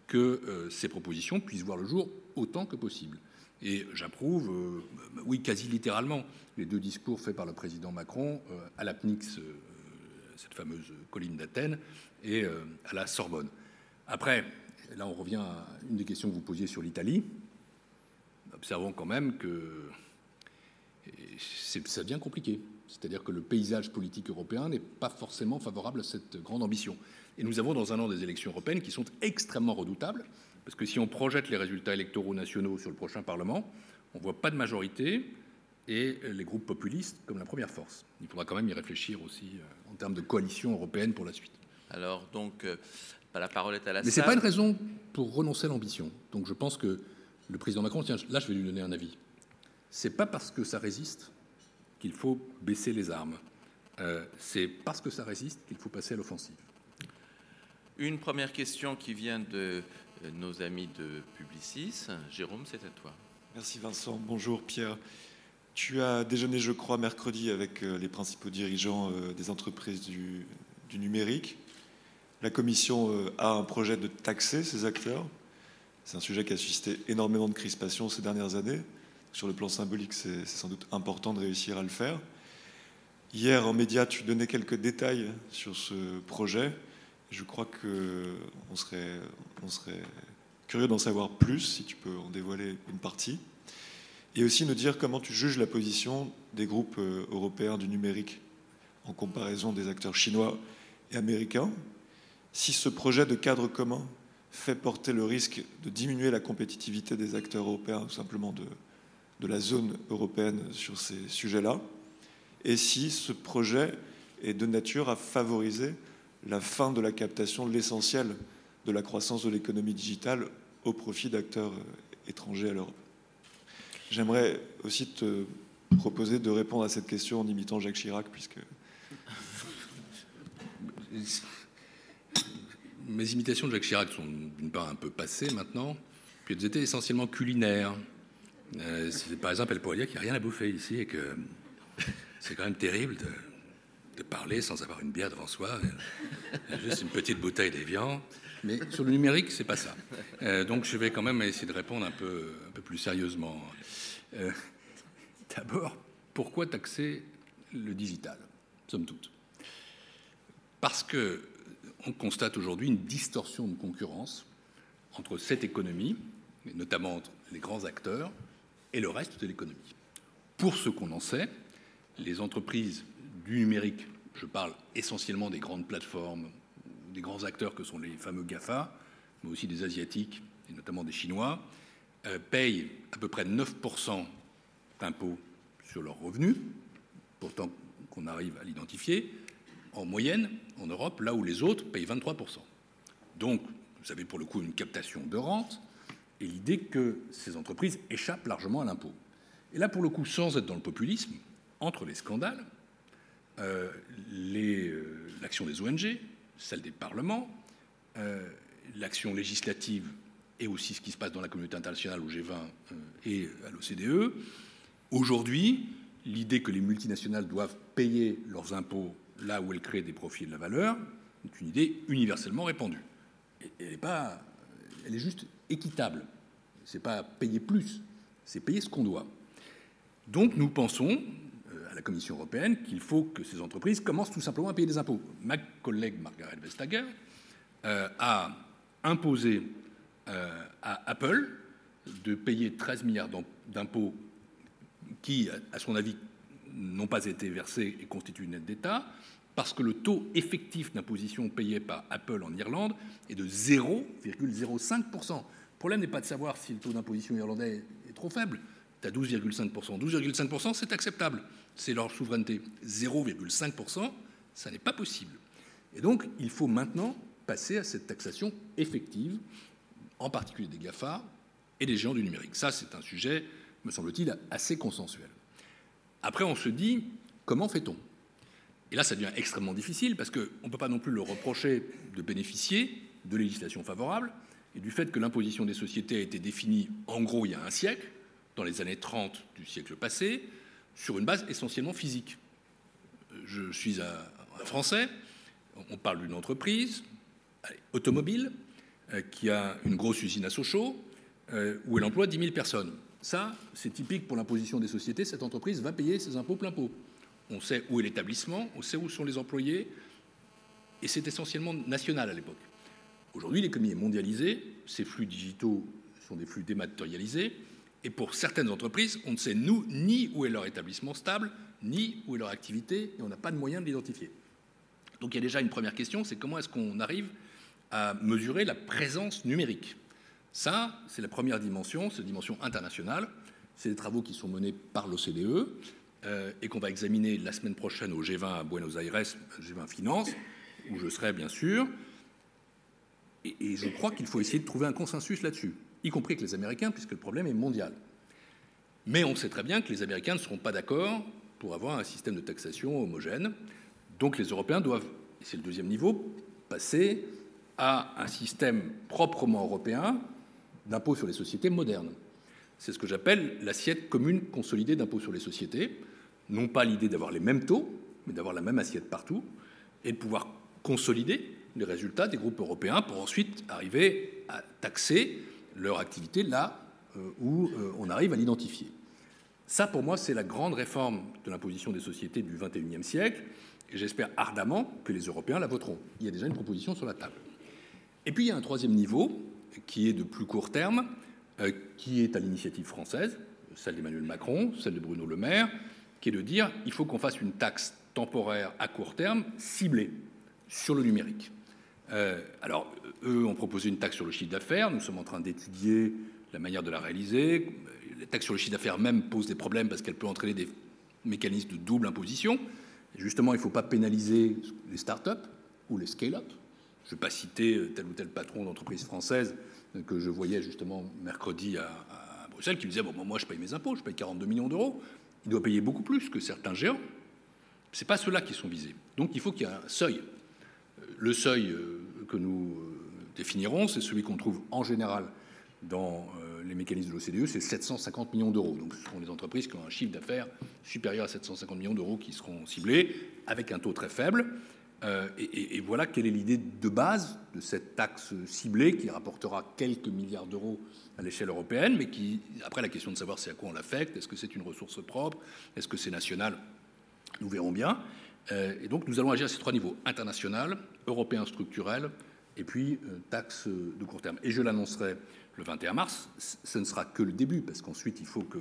que euh, ces propositions puissent voir le jour autant que possible. Et j'approuve, euh, oui, quasi littéralement, les deux discours faits par le président Macron euh, à l'APNIX, cette fameuse colline d'Athènes, et à la Sorbonne. Après, là on revient à une des questions que vous posiez sur l'Italie. Observons quand même que ça devient compliqué. C'est-à-dire que le paysage politique européen n'est pas forcément favorable à cette grande ambition. Et nous avons dans un an des élections européennes qui sont extrêmement redoutables, parce que si on projette les résultats électoraux nationaux sur le prochain Parlement, on ne voit pas de majorité et les groupes populistes comme la première force. Il faudra quand même y réfléchir aussi euh, en termes de coalition européenne pour la suite. Alors, donc, euh, la parole est à la Mais ce n'est pas une raison pour renoncer à l'ambition. Donc je pense que le président Macron, tiens, là je vais lui donner un avis c'est pas parce que ça résiste qu'il faut baisser les armes. Euh, c'est parce que ça résiste qu'il faut passer à l'offensive. Une première question qui vient de euh, nos amis de Publicis. Jérôme, c'est à toi. Merci Vincent. Bonjour Pierre. Tu as déjeuné, je crois, mercredi avec euh, les principaux dirigeants des entreprises du, du numérique. La Commission a un projet de taxer ces acteurs. C'est un sujet qui a suscité énormément de crispation ces dernières années sur le plan symbolique, c'est sans doute important de réussir à le faire. Hier, en média, tu donnais quelques détails sur ce projet. Je crois qu'on serait, on serait curieux d'en savoir plus, si tu peux en dévoiler une partie. Et aussi nous dire comment tu juges la position des groupes euh, européens du numérique en comparaison des acteurs chinois et américains. Si ce projet de cadre commun fait porter le risque de diminuer la compétitivité des acteurs européens, tout simplement de, de la zone européenne sur ces sujets-là, et si ce projet est de nature à favoriser la fin de la captation de l'essentiel de la croissance de l'économie digitale au profit d'acteurs étrangers à l'Europe. J'aimerais aussi te proposer de répondre à cette question en imitant Jacques Chirac, puisque Mes imitations de Jacques Chirac sont d'une part un peu passées maintenant, puis elles étaient essentiellement culinaires. Par exemple, elle pourrait dire qu'il n'y a rien à bouffer ici et que c'est quand même terrible de, parler sans avoir une bière devant soi, euh, juste une petite bouteille d'Evian. Mais sur le numérique, c'est pas ça. Euh, donc, je vais quand même essayer de répondre un peu, plus sérieusement. Euh, D'abord, pourquoi taxer le digital, somme toute? Parce que on constate aujourd'hui une distorsion de concurrence entre cette économie, notamment entre les grands acteurs, et le reste de l'économie. Pour ce qu'on en sait, les entreprises du numérique, je parle essentiellement des grandes plateformes, des grands acteurs que sont les fameux GAFA, mais aussi des Asiatiques et notamment des Chinois, euh, payent à peu près 9% d'impôts sur leurs revenus, pourtant qu'on arrive à l'identifier, en moyenne en Europe, là où les autres payent 23%. Donc, vous avez pour le coup une captation de rente et l'idée que ces entreprises échappent largement à l'impôt. Et là, pour le coup, sans être dans le populisme, entre les scandales, euh, euh, l'action des ONG, celle des parlements, euh, l'action législative et aussi ce qui se passe dans la communauté internationale au G20 euh, et à l'OCDE, aujourd'hui, l'idée que les multinationales doivent payer leurs impôts là où elles créent des profits et de la valeur est une idée universellement répandue. Et elle est pas, elle est juste équitable. C'est pas payer plus, c'est payer ce qu'on doit. Donc nous pensons euh, à la Commission européenne qu'il faut que ces entreprises commencent tout simplement à payer des impôts. Ma collègue Margaret Vestager euh, a imposé euh, à Apple de payer 13 milliards d'im- d'impôts qui, à son avis, n'ont pas été versés et constituent une aide d'État, parce que le taux effectif d'imposition payé par Apple en Irlande est de 0,05%. Problème n'est pas de savoir si le taux d'imposition irlandais est trop faible. C'est à 12,5%. 12,5%, c'est acceptable. C'est leur souveraineté. 0,5%, ça n'est pas possible. Et donc, il faut maintenant passer à cette taxation effective, en particulier des GAFA et des géants du numérique. Ça, c'est un sujet, me semble-t-il, assez consensuel. Après, on se dit, comment fait-on? Et là, ça devient extrêmement difficile parce qu'on ne peut pas non plus le reprocher de bénéficier de législation favorable et du fait que l'imposition des sociétés a été définie en gros il y a un siècle, dans les années 30 du siècle passé, sur une base essentiellement physique. Je suis un, Français, on parle d'une entreprise automobile euh, qui a une grosse usine à Sochaux euh, où elle emploie 10 000 personnes. Ça, c'est typique pour l'imposition des sociétés. Cette entreprise va payer ses impôts plein pot. On sait où est l'établissement, on sait où sont les employés, et c'est essentiellement national à l'époque. Aujourd'hui, l'économie est mondialisée, ces flux digitaux sont des flux dématérialisés, et pour certaines entreprises, on ne sait nous ni où est leur établissement stable, ni où est leur activité, et on n'a pas de moyen de l'identifier. Donc il y a déjà une première question, c'est comment est-ce qu'on arrive à mesurer la présence numérique? Ça, c'est la première dimension, c'est la dimension internationale. C'est des travaux qui sont menés par l'OCDE euh, et qu'on va examiner la semaine prochaine au G20 à Buenos Aires, G20 Finance, où je serai bien sûr. Et, je crois qu'il faut essayer de trouver un consensus là-dessus, y compris avec les Américains, puisque le problème est mondial. Mais on sait très bien que les Américains ne seront pas d'accord pour avoir un système de taxation homogène. Donc les Européens doivent, et c'est le deuxième niveau, passer à un système proprement européen d'impôt sur les sociétés modernes. C'est ce que j'appelle l'assiette commune consolidée d'impôt sur les sociétés. Non pas l'idée d'avoir les mêmes taux, mais d'avoir la même assiette partout, et de pouvoir consolider les résultats des groupes européens pour ensuite arriver à taxer leur activité là euh, où euh, on arrive à l'identifier. Ça, pour moi, c'est la grande réforme de l'imposition des sociétés du XXIe siècle, et j'espère ardemment que les Européens la voteront. Il y a déjà une proposition sur la table. Et puis il y a un troisième niveau, qui est de plus court terme, euh, qui est à l'initiative française, celle d'Emmanuel Macron, celle de Bruno Le Maire, qui est de dire il faut qu'on fasse une taxe temporaire à court terme ciblée sur le numérique. Euh, alors, eux ont proposé une taxe sur le chiffre d'affaires, nous sommes en train d'étudier la manière de la réaliser. La taxe sur le chiffre d'affaires même pose des problèmes parce qu'elle peut entraîner des mécanismes de double imposition. Justement, il ne faut pas pénaliser les start-up ou les scale-up. Je ne vais pas citer tel ou tel patron d'entreprise française que je voyais justement mercredi à, Bruxelles qui me disait bon, moi je paye mes impôts, je paye 42 millions d'euros. Il doit payer beaucoup plus que certains géants. Ce n'est pas ceux-là qui sont visés. Donc il faut qu'il y ait un seuil. Le seuil que nous définirons, c'est celui qu'on trouve en général dans les mécanismes de l'OCDE, c'est 750 millions d'euros. Donc ce seront les entreprises qui ont un chiffre d'affaires supérieur à 750 millions d'euros qui seront ciblées, avec un taux très faible. Euh, et, voilà quelle est l'idée de base de cette taxe ciblée qui rapportera quelques milliards d'euros à l'échelle européenne, mais qui, après la question de savoir c'est à quoi on l'affecte, est-ce que c'est une ressource propre, est-ce que c'est national, nous verrons bien. Euh, et donc nous allons agir à ces trois niveaux, international, européen structurel, et puis euh, taxe de court terme. Et je l'annoncerai le 21 mars, ce ne sera que le début, parce qu'ensuite il faut que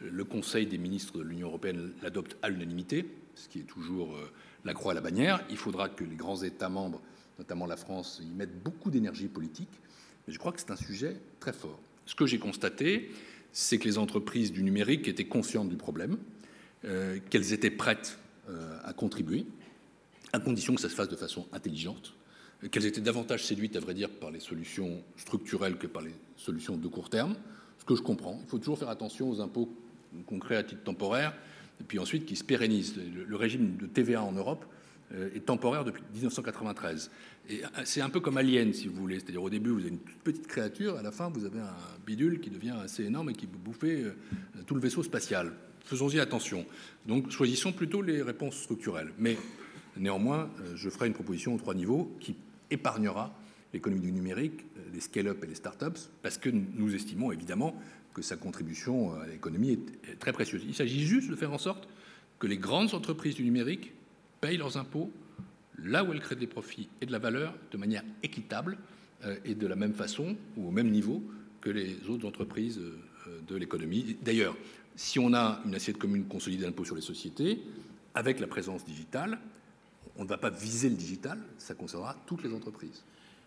le Conseil des ministres de l'Union européenne l'adopte à l'unanimité, ce qui est toujours euh, la croix à la bannière. Il faudra que les grands États membres, notamment la France, y mettent beaucoup d'énergie politique. Mais je crois que c'est un sujet très fort. Ce que j'ai constaté, c'est que les entreprises du numérique étaient conscientes du problème, euh, qu'elles étaient prêtes euh, à contribuer, à condition que ça se fasse de façon intelligente, qu'elles étaient davantage séduites, à vrai dire, par les solutions structurelles que par les solutions de court terme, ce que je comprends. Il faut toujours faire attention aux impôts qu'on crée à titre temporaire, et puis ensuite qui se pérennisent. Le, régime de TVA en Europe euh, est temporaire depuis 1993. Et euh, c'est un peu comme Alien, si vous voulez. C'est-à-dire, au début, vous avez une petite créature, à la fin, vous avez un bidule qui devient assez énorme et qui peut bouffer euh, tout le vaisseau spatial. Faisons-y attention. Donc, choisissons plutôt les réponses structurelles. Mais néanmoins, je ferai une proposition aux trois niveaux qui épargnera l'économie du numérique, euh, les scale-up et les start-ups, parce que nous estimons évidemment que sa contribution à l'économie est très précieuse. Il s'agit juste de faire en sorte que les grandes entreprises du numérique payent leurs impôts là où elles créent des profits et de la valeur de manière équitable euh, et de la même façon ou au même niveau que les autres entreprises euh, de l'économie. D'ailleurs, si on a une assiette commune consolidée d'impôt sur les sociétés, avec la présence digitale, on ne va pas viser le digital, ça concernera toutes les entreprises.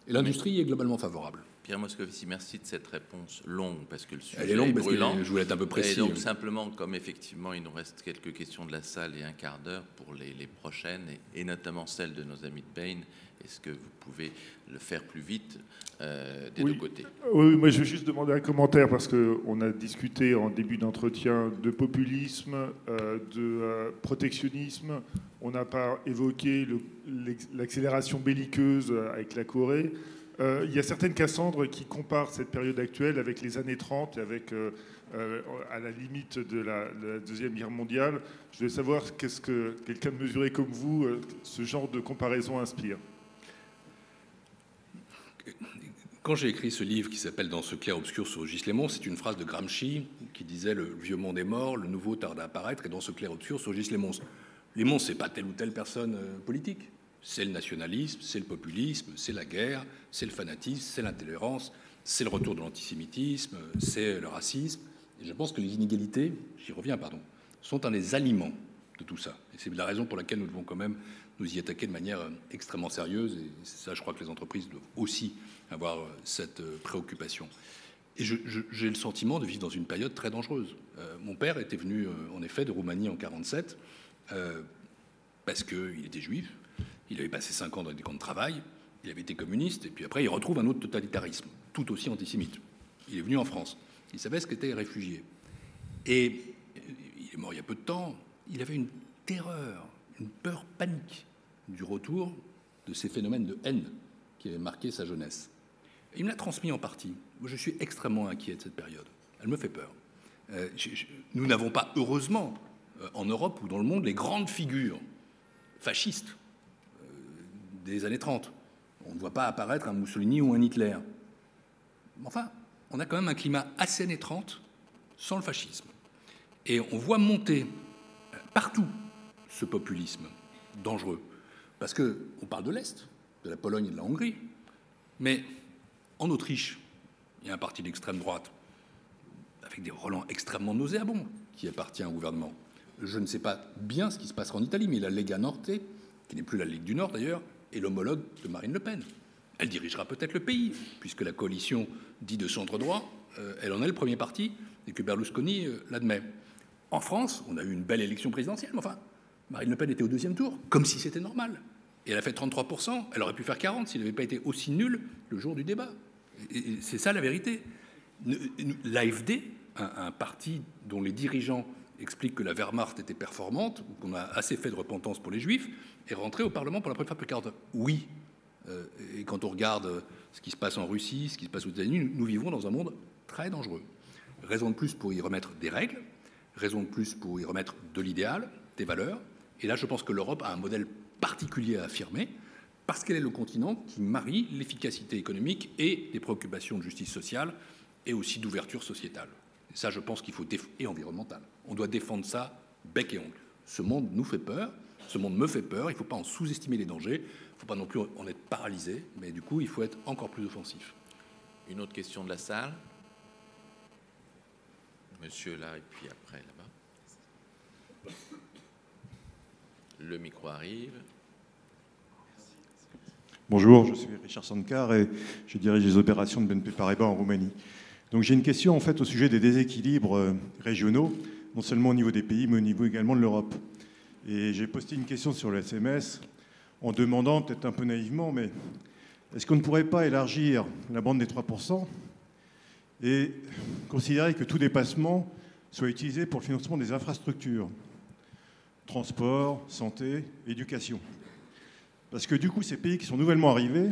Et l'industrie est globalement favorable. Pierre Moscovici, merci de cette réponse longue, parce que le sujet Elle est, longue brûlant. je voulais être un peu précis. Et donc, simplement, comme effectivement, il nous reste quelques questions de la salle et un quart d'heure pour les, prochaines, et, notamment celles de nos amis de Bain, est-ce que vous pouvez le faire plus vite euh, des deux côtés? Oui, moi je veux juste demander un commentaire parce qu'on a discuté en début d'entretien de populisme, euh, de euh, protectionnisme. On n'a pas évoqué l'accélération belliqueuse avec la Corée. Il y a certaines Cassandres qui comparent cette période actuelle avec les années 30 et avec à la limite de la, Deuxième Guerre mondiale. Je voulais savoir qu'est-ce que quelqu'un de mesuré comme vous, ce genre de comparaison inspire. Quand j'ai écrit ce livre qui s'appelle Dans ce clair-obscur sur Gilles Lémon, c'est une phrase de Gramsci qui disait Le vieux monde est mort, le nouveau tarde à apparaître, et dans ce clair-obscur sur Gilles Lémon. Lémon, c'est pas telle ou telle personne euh, politique. C'est le nationalisme, c'est le populisme, c'est la guerre, c'est le fanatisme, c'est l'intolérance, c'est le retour de l'antisémitisme, c'est le racisme. Et je pense que les inégalités, j'y reviens, pardon, sont un des aliments de tout ça. Et c'est la raison pour laquelle nous devons quand même nous y attaquer de manière euh, extrêmement sérieuse. Et ça, je crois que les entreprises doivent aussi avoir euh, cette euh, préoccupation. Et j'ai le sentiment de vivre dans une période très dangereuse. mon père était venu, en effet, de Roumanie en 47 parce qu'il était juif. Il avait passé cinq ans dans des camps de travail. Il avait été communiste. Et puis après, il retrouve un autre totalitarisme, tout aussi antisémite. Il est venu en France. Il savait ce qu'était réfugié. Et il est mort il y a peu de temps. Il avait une terreur, une peur panique du retour de ces phénomènes de haine qui avaient marqué sa jeunesse. Il me l'a transmis en partie. Je suis extrêmement inquiet de cette période. Elle me fait peur. Euh, nous n'avons pas, heureusement, euh, en Europe ou dans le monde, les grandes figures fascistes euh, des années 30. On ne voit pas apparaître un Mussolini ou un Hitler. Enfin, on a quand même un climat assez années 30 sans le fascisme. Et on voit monter partout ce populisme dangereux. Parce qu'on parle de l'Est, de la Pologne et de la Hongrie, mais en Autriche, il y a un parti d'extrême droite avec des relents extrêmement nauséabonds qui appartient au gouvernement. Je ne sais pas bien ce qui se passera en Italie, mais la Lega Norte, qui n'est plus la Ligue du Nord d'ailleurs, est l'homologue de Marine Le Pen. Elle dirigera peut-être le pays, puisque la coalition dit de centre droit, euh, elle en est le premier parti et que Berlusconi euh, l'admet. En France, on a eu une belle élection présidentielle, mais enfin, Marine Le Pen était au deuxième tour, comme si c'était normal. Et elle a fait 33%, elle aurait pu faire 40% s'il n'avait pas été aussi nul le jour du débat. C'est ça la vérité. L'AFD un, parti dont les dirigeants expliquent que la Wehrmacht était performante, qu'on a assez fait de repentance pour les juifs, est rentré au Parlement pour la première fois 40 ans Oui. Euh, et quand on regarde ce qui se passe en Russie, ce qui se passe aux États-Unis, nous vivons dans un monde très dangereux. Raison de plus pour y remettre des règles, raison de plus pour y remettre de l'idéal, des valeurs. Et là, je pense que l'Europe a un modèle particulier à affirmer, parce qu'elle est le continent qui marie l'efficacité économique et des préoccupations de justice sociale et aussi d'ouverture sociétale. Et ça, je pense qu'il faut et environnemental. On doit défendre ça bec et ongle. Ce monde nous fait peur, ce monde me fait peur. Il ne faut pas en sous-estimer les dangers. Il ne faut pas non plus en être paralysé, mais du coup, il faut être encore plus offensif. Une autre question de la salle? Monsieur là et puis après là-bas. Le micro arrive. Bonjour, je suis Richard Sankar et je dirige les opérations de BNP Paribas en Roumanie. Donc j'ai une question en fait au sujet des déséquilibres euh, régionaux, non seulement au niveau des pays, mais au niveau également de l'Europe. Et j'ai posté une question sur le SMS en demandant, peut-être un peu naïvement, mais est-ce qu'on ne pourrait pas élargir la bande des 3% et considérer que tout dépassement soit utilisé pour le financement des infrastructures, transport, santé, éducation? Parce que du coup, ces pays qui sont nouvellement arrivés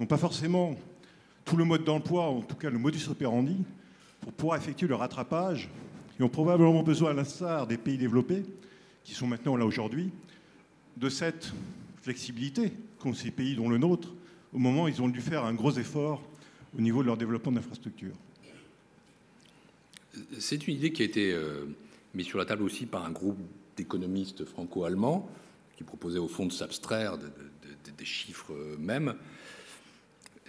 n'ont pas forcément tout le mode d'emploi, en tout cas le modus operandi, pour pouvoir effectuer le rattrapage, et ont probablement besoin, à l'instar des pays développés, qui sont maintenant là aujourd'hui, de cette flexibilité qu'ont ces pays, dont le nôtre, au moment où ils ont dû faire un gros effort au niveau de leur développement d'infrastructures. C'est une idée qui a été euh, mise sur la table aussi par un groupe d'économistes franco-allemands qui proposait au fond de s'abstraire de, des chiffres mêmes.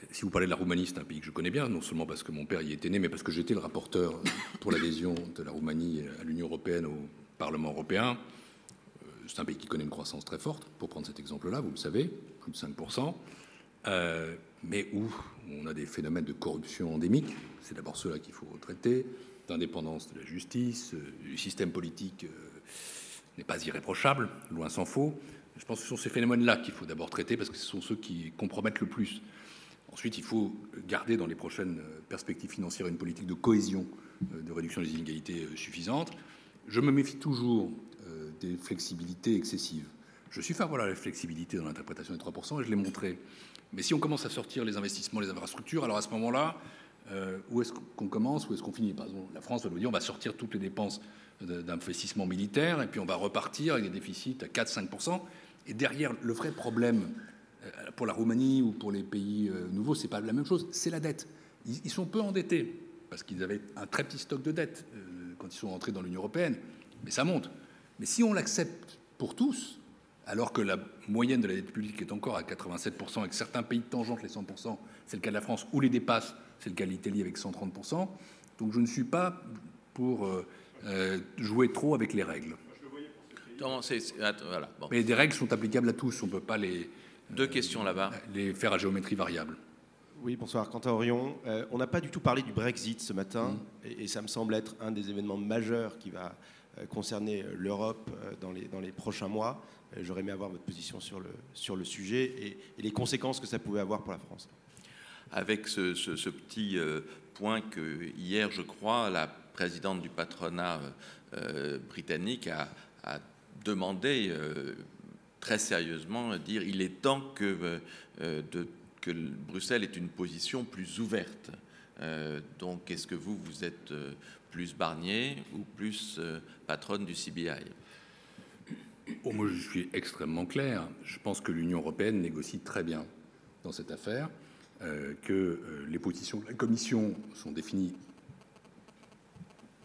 Si vous parlez de la Roumanie, c'est un pays que je connais bien, non seulement parce que mon père y était né, mais parce que j'étais le rapporteur pour l'adhésion de la Roumanie à l'Union européenne, au Parlement européen. Euh, c'est un pays qui connaît une croissance très forte, pour prendre cet exemple-là, vous le savez, plus de 5%, euh, mais où on a des phénomènes de corruption endémiques. C'est d'abord cela qu'il faut traiter, d'indépendance de la justice, du système politique n'est pas irréprochable, loin s'en faut. Je pense que ce sont ces phénomènes-là qu'il faut d'abord traiter parce que ce sont ceux qui compromettent le plus. Ensuite, il faut garder dans les prochaines perspectives financières une politique de cohésion, euh, de réduction des inégalités euh, suffisante. Je me méfie toujours euh, des flexibilités excessives. Je suis favorable à la flexibilité dans l'interprétation des 3%, et je l'ai montré. Mais si on commence à sortir les investissements, les infrastructures, alors à ce moment-là, où est-ce qu'on commence, où est-ce qu'on finit? Par exemple, la France va nous dire on va sortir toutes les dépenses d'investissement militaire, et puis on va repartir avec des déficits à 4-5%. Et derrière, le vrai problème pour la Roumanie ou pour les pays euh, nouveaux, c'est pas la même chose, c'est la dette. Ils sont peu endettés parce qu'ils avaient un très petit stock de dette euh, quand ils sont entrés dans l'Union européenne, mais ça monte. Mais si on l'accepte pour tous, alors que la moyenne de la dette publique est encore à 87% et que certains pays tangentent les 100%, c'est le cas de la France, ou les dépassent, c'est le cas de l'Italie avec 130%, donc je ne suis pas pour jouer trop avec les règles. Mais des règles sont applicables à tous. On ne peut pas les. Deux questions là-bas. Les faire à géométrie variable. Oui, bonsoir, Quentin Orion. Euh, on n'a pas du tout parlé du Brexit ce matin, mm. et, ça me semble être un des événements majeurs qui va euh, concerner euh, l'Europe dans les, dans les prochains mois. J'aurais aimé avoir votre position sur le, sur le sujet et, les conséquences que ça pouvait avoir pour la France. Avec ce, ce, petit point que hier, je crois, la présidente du patronat britannique a, euh, très sérieusement, dire il est temps que, euh, de, que Bruxelles ait une position plus ouverte. Euh, donc, est-ce que vous, vous êtes plus Barnier ou plus patronne du CBI oh, Moi, je suis extrêmement clair. Je pense que l'Union européenne négocie très bien dans cette affaire, que les positions de la Commission sont définies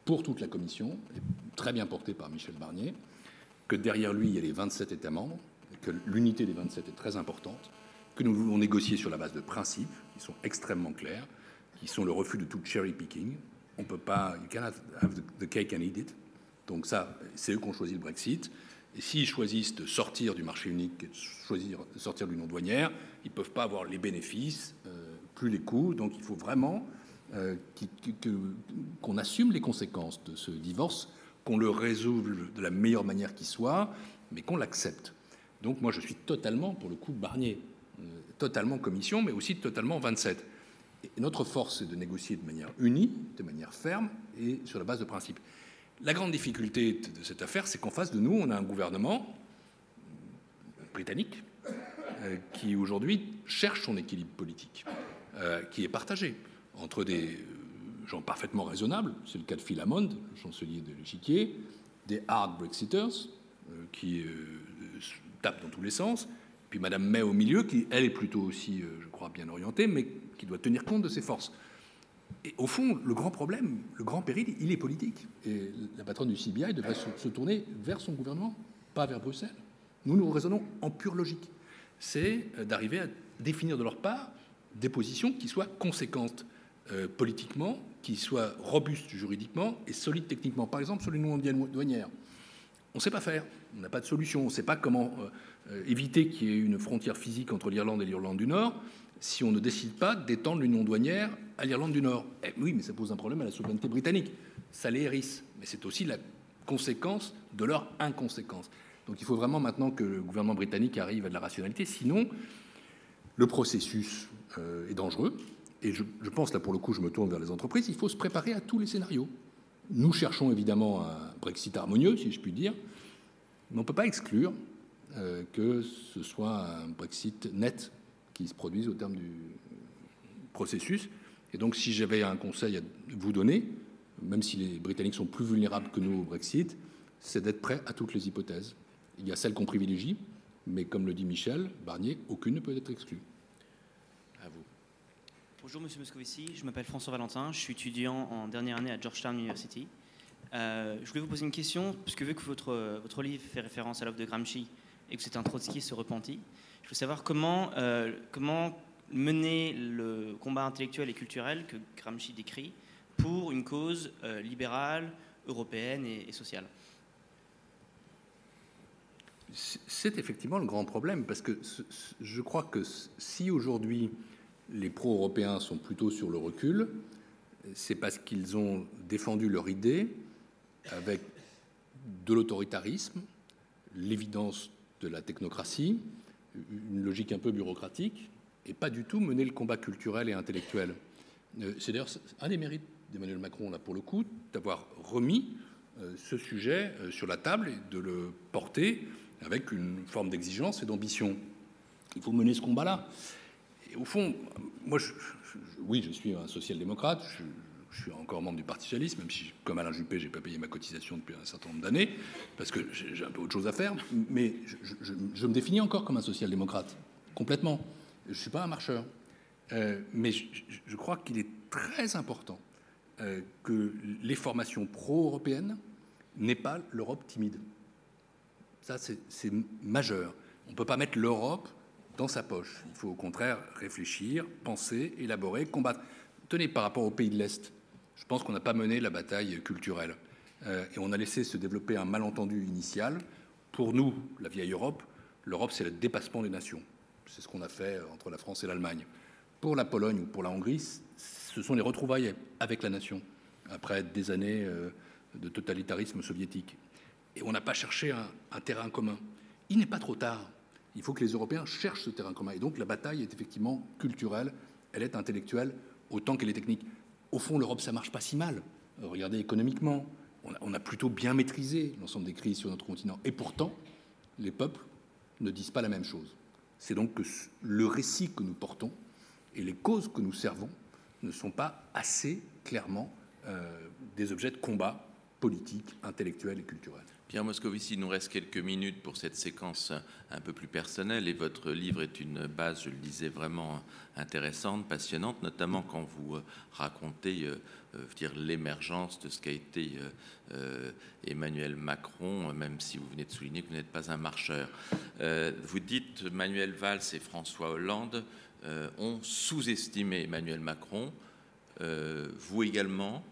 pour toute la Commission, très bien portées par Michel Barnier, que derrière lui, il y a les 27 États membres, que l'unité des 27 est très importante, que nous voulons négocier sur la base de principes qui sont extrêmement clairs, qui sont le refus de tout cherry picking. On peut pas, you cannot cake and eat it. Donc ça, c'est eux qui ont choisi le Brexit. Et s'ils choisissent de sortir du marché unique, de choisir de sortir de l'union douanière, ils ne peuvent pas avoir les bénéfices, euh, plus les coûts. Donc il faut vraiment euh, qu'on assume les conséquences de ce divorce qu'on le résolve de la meilleure manière qui soit, mais qu'on l'accepte. Donc moi, je suis totalement, pour le coup, Barnier, euh, totalement Commission, mais aussi totalement 27. Et notre force, c'est de négocier de manière unie, de manière ferme et sur la base de principes. La grande difficulté de cette affaire, c'est qu'en face de nous, on a un gouvernement britannique euh, qui aujourd'hui cherche son équilibre politique, euh, qui est partagé entre des gens parfaitement raisonnables, c'est le cas de Phil Hammond, chancelier de l'échiquier, des hard Brexiters qui dans tous les sens, puis Madame May au milieu, qui elle est plutôt aussi, je crois, bien orientée, mais qui doit tenir compte de ses forces. Et au fond, le grand problème, le grand péril, il est politique. Et la patronne du CBI devrait se tourner vers son gouvernement, pas vers Bruxelles. Nous, nous raisonnons en pure logique. C'est euh, d'arriver à définir de leur part des positions qui soient conséquentes euh, politiquement, qui soient robustes juridiquement et solides techniquement. Par exemple, sur l'union douanière, on ne sait pas faire, on n'a pas de solution, on ne sait pas comment euh, éviter qu'il y ait une frontière physique entre l'Irlande et l'Irlande du Nord si on ne décide pas d'étendre l'union douanière à l'Irlande du Nord. Eh oui, mais ça pose un problème à la souveraineté britannique. Ça les hérisse. Mais c'est aussi la conséquence de leur inconséquence. Donc il faut vraiment maintenant que le gouvernement britannique arrive à de la rationalité. Sinon, le processus euh, est dangereux. Et je, pense, là pour le coup, je me tourne vers les entreprises, il faut se préparer à tous les scénarios. Nous cherchons évidemment un Brexit harmonieux, si je puis dire, mais on ne peut pas exclure euh, que ce soit un Brexit net qui se produisent au terme du processus. Et donc, si j'avais un conseil à vous donner, même si les Britanniques sont plus vulnérables que nous au Brexit, c'est d'être prêt à toutes les hypothèses. Il y a celles qu'on privilégie, mais comme le dit Michel Barnier, aucune ne peut être exclue. Bonjour Monsieur Moscovici, je m'appelle François Valentin, je suis étudiant en dernière année à Georgetown University. Euh, je voulais vous poser une question, puisque vu que votre, votre livre fait référence à l'œuvre de Gramsci et que c'est un trotskiste repenti, je veux savoir comment, euh, comment mener le combat intellectuel et culturel que Gramsci décrit pour une cause euh, libérale, européenne et, sociale. C'est effectivement le grand problème, parce que je crois que si aujourd'hui les pro-européens sont plutôt sur le recul, c'est parce qu'ils ont défendu leur idée avec de l'autoritarisme, l'évidence de la technocratie, une logique un peu bureaucratique et pas du tout mener le combat culturel et intellectuel. Euh, c'est d'ailleurs un des mérites d'Emmanuel Macron, là, pour le coup, d'avoir remis euh, ce sujet euh, sur la table et de le porter avec une forme d'exigence et d'ambition. Il faut mener ce combat-là. Au fond, moi, oui, je suis un social-démocrate, je suis encore membre du Parti socialiste, même si, comme Alain Juppé, j'ai pas payé ma cotisation depuis un certain nombre d'années, parce que j'ai un peu autre chose à faire. Mais je, me définis encore comme un social-démocrate, complètement. Je suis pas un marcheur. Euh, mais je, crois qu'il est très important euh, que les formations pro-européennes n'aient pas l'Europe timide. Ça, c'est majeur. On ne peut pas mettre l'Europe dans sa poche. Il faut au contraire réfléchir, penser, élaborer, combattre. Tenez, par rapport aux pays de l'Est, je pense qu'on n'a pas mené la bataille culturelle. Euh, et on a laissé se développer un malentendu initial. Pour nous, la vieille Europe, l'Europe, c'est le dépassement des nations. C'est ce qu'on a fait entre la France et l'Allemagne. Pour la Pologne ou pour la Hongrie, ce sont les retrouvailles avec la nation, après des années euh, de totalitarisme soviétique. Et on n'a pas cherché un, un terrain commun. Il n'est pas trop tard. Il faut que les Européens cherchent ce terrain commun. Et donc la bataille est effectivement culturelle, elle est intellectuelle, autant qu'elle est technique. Au fond, l'Europe, ça marche pas si mal. Euh, regardez économiquement, on a, plutôt bien maîtrisé l'ensemble des crises sur notre continent. Et pourtant, les peuples ne disent pas la même chose. C'est donc que le récit que nous portons et les causes que nous servons ne sont pas assez clairement euh, des objets de combat politique, intellectuel et culturel. Pierre Moscovici, il nous reste quelques minutes pour cette séquence un peu plus personnelle et votre livre est une base, je le disais, vraiment intéressante, passionnante, notamment quand vous euh, racontez euh, euh, dire l'émergence de ce qu'a été Emmanuel Macron, même si vous venez de souligner que vous n'êtes pas un marcheur. vous dites Manuel Valls et François Hollande ont sous-estimé Emmanuel Macron. vous également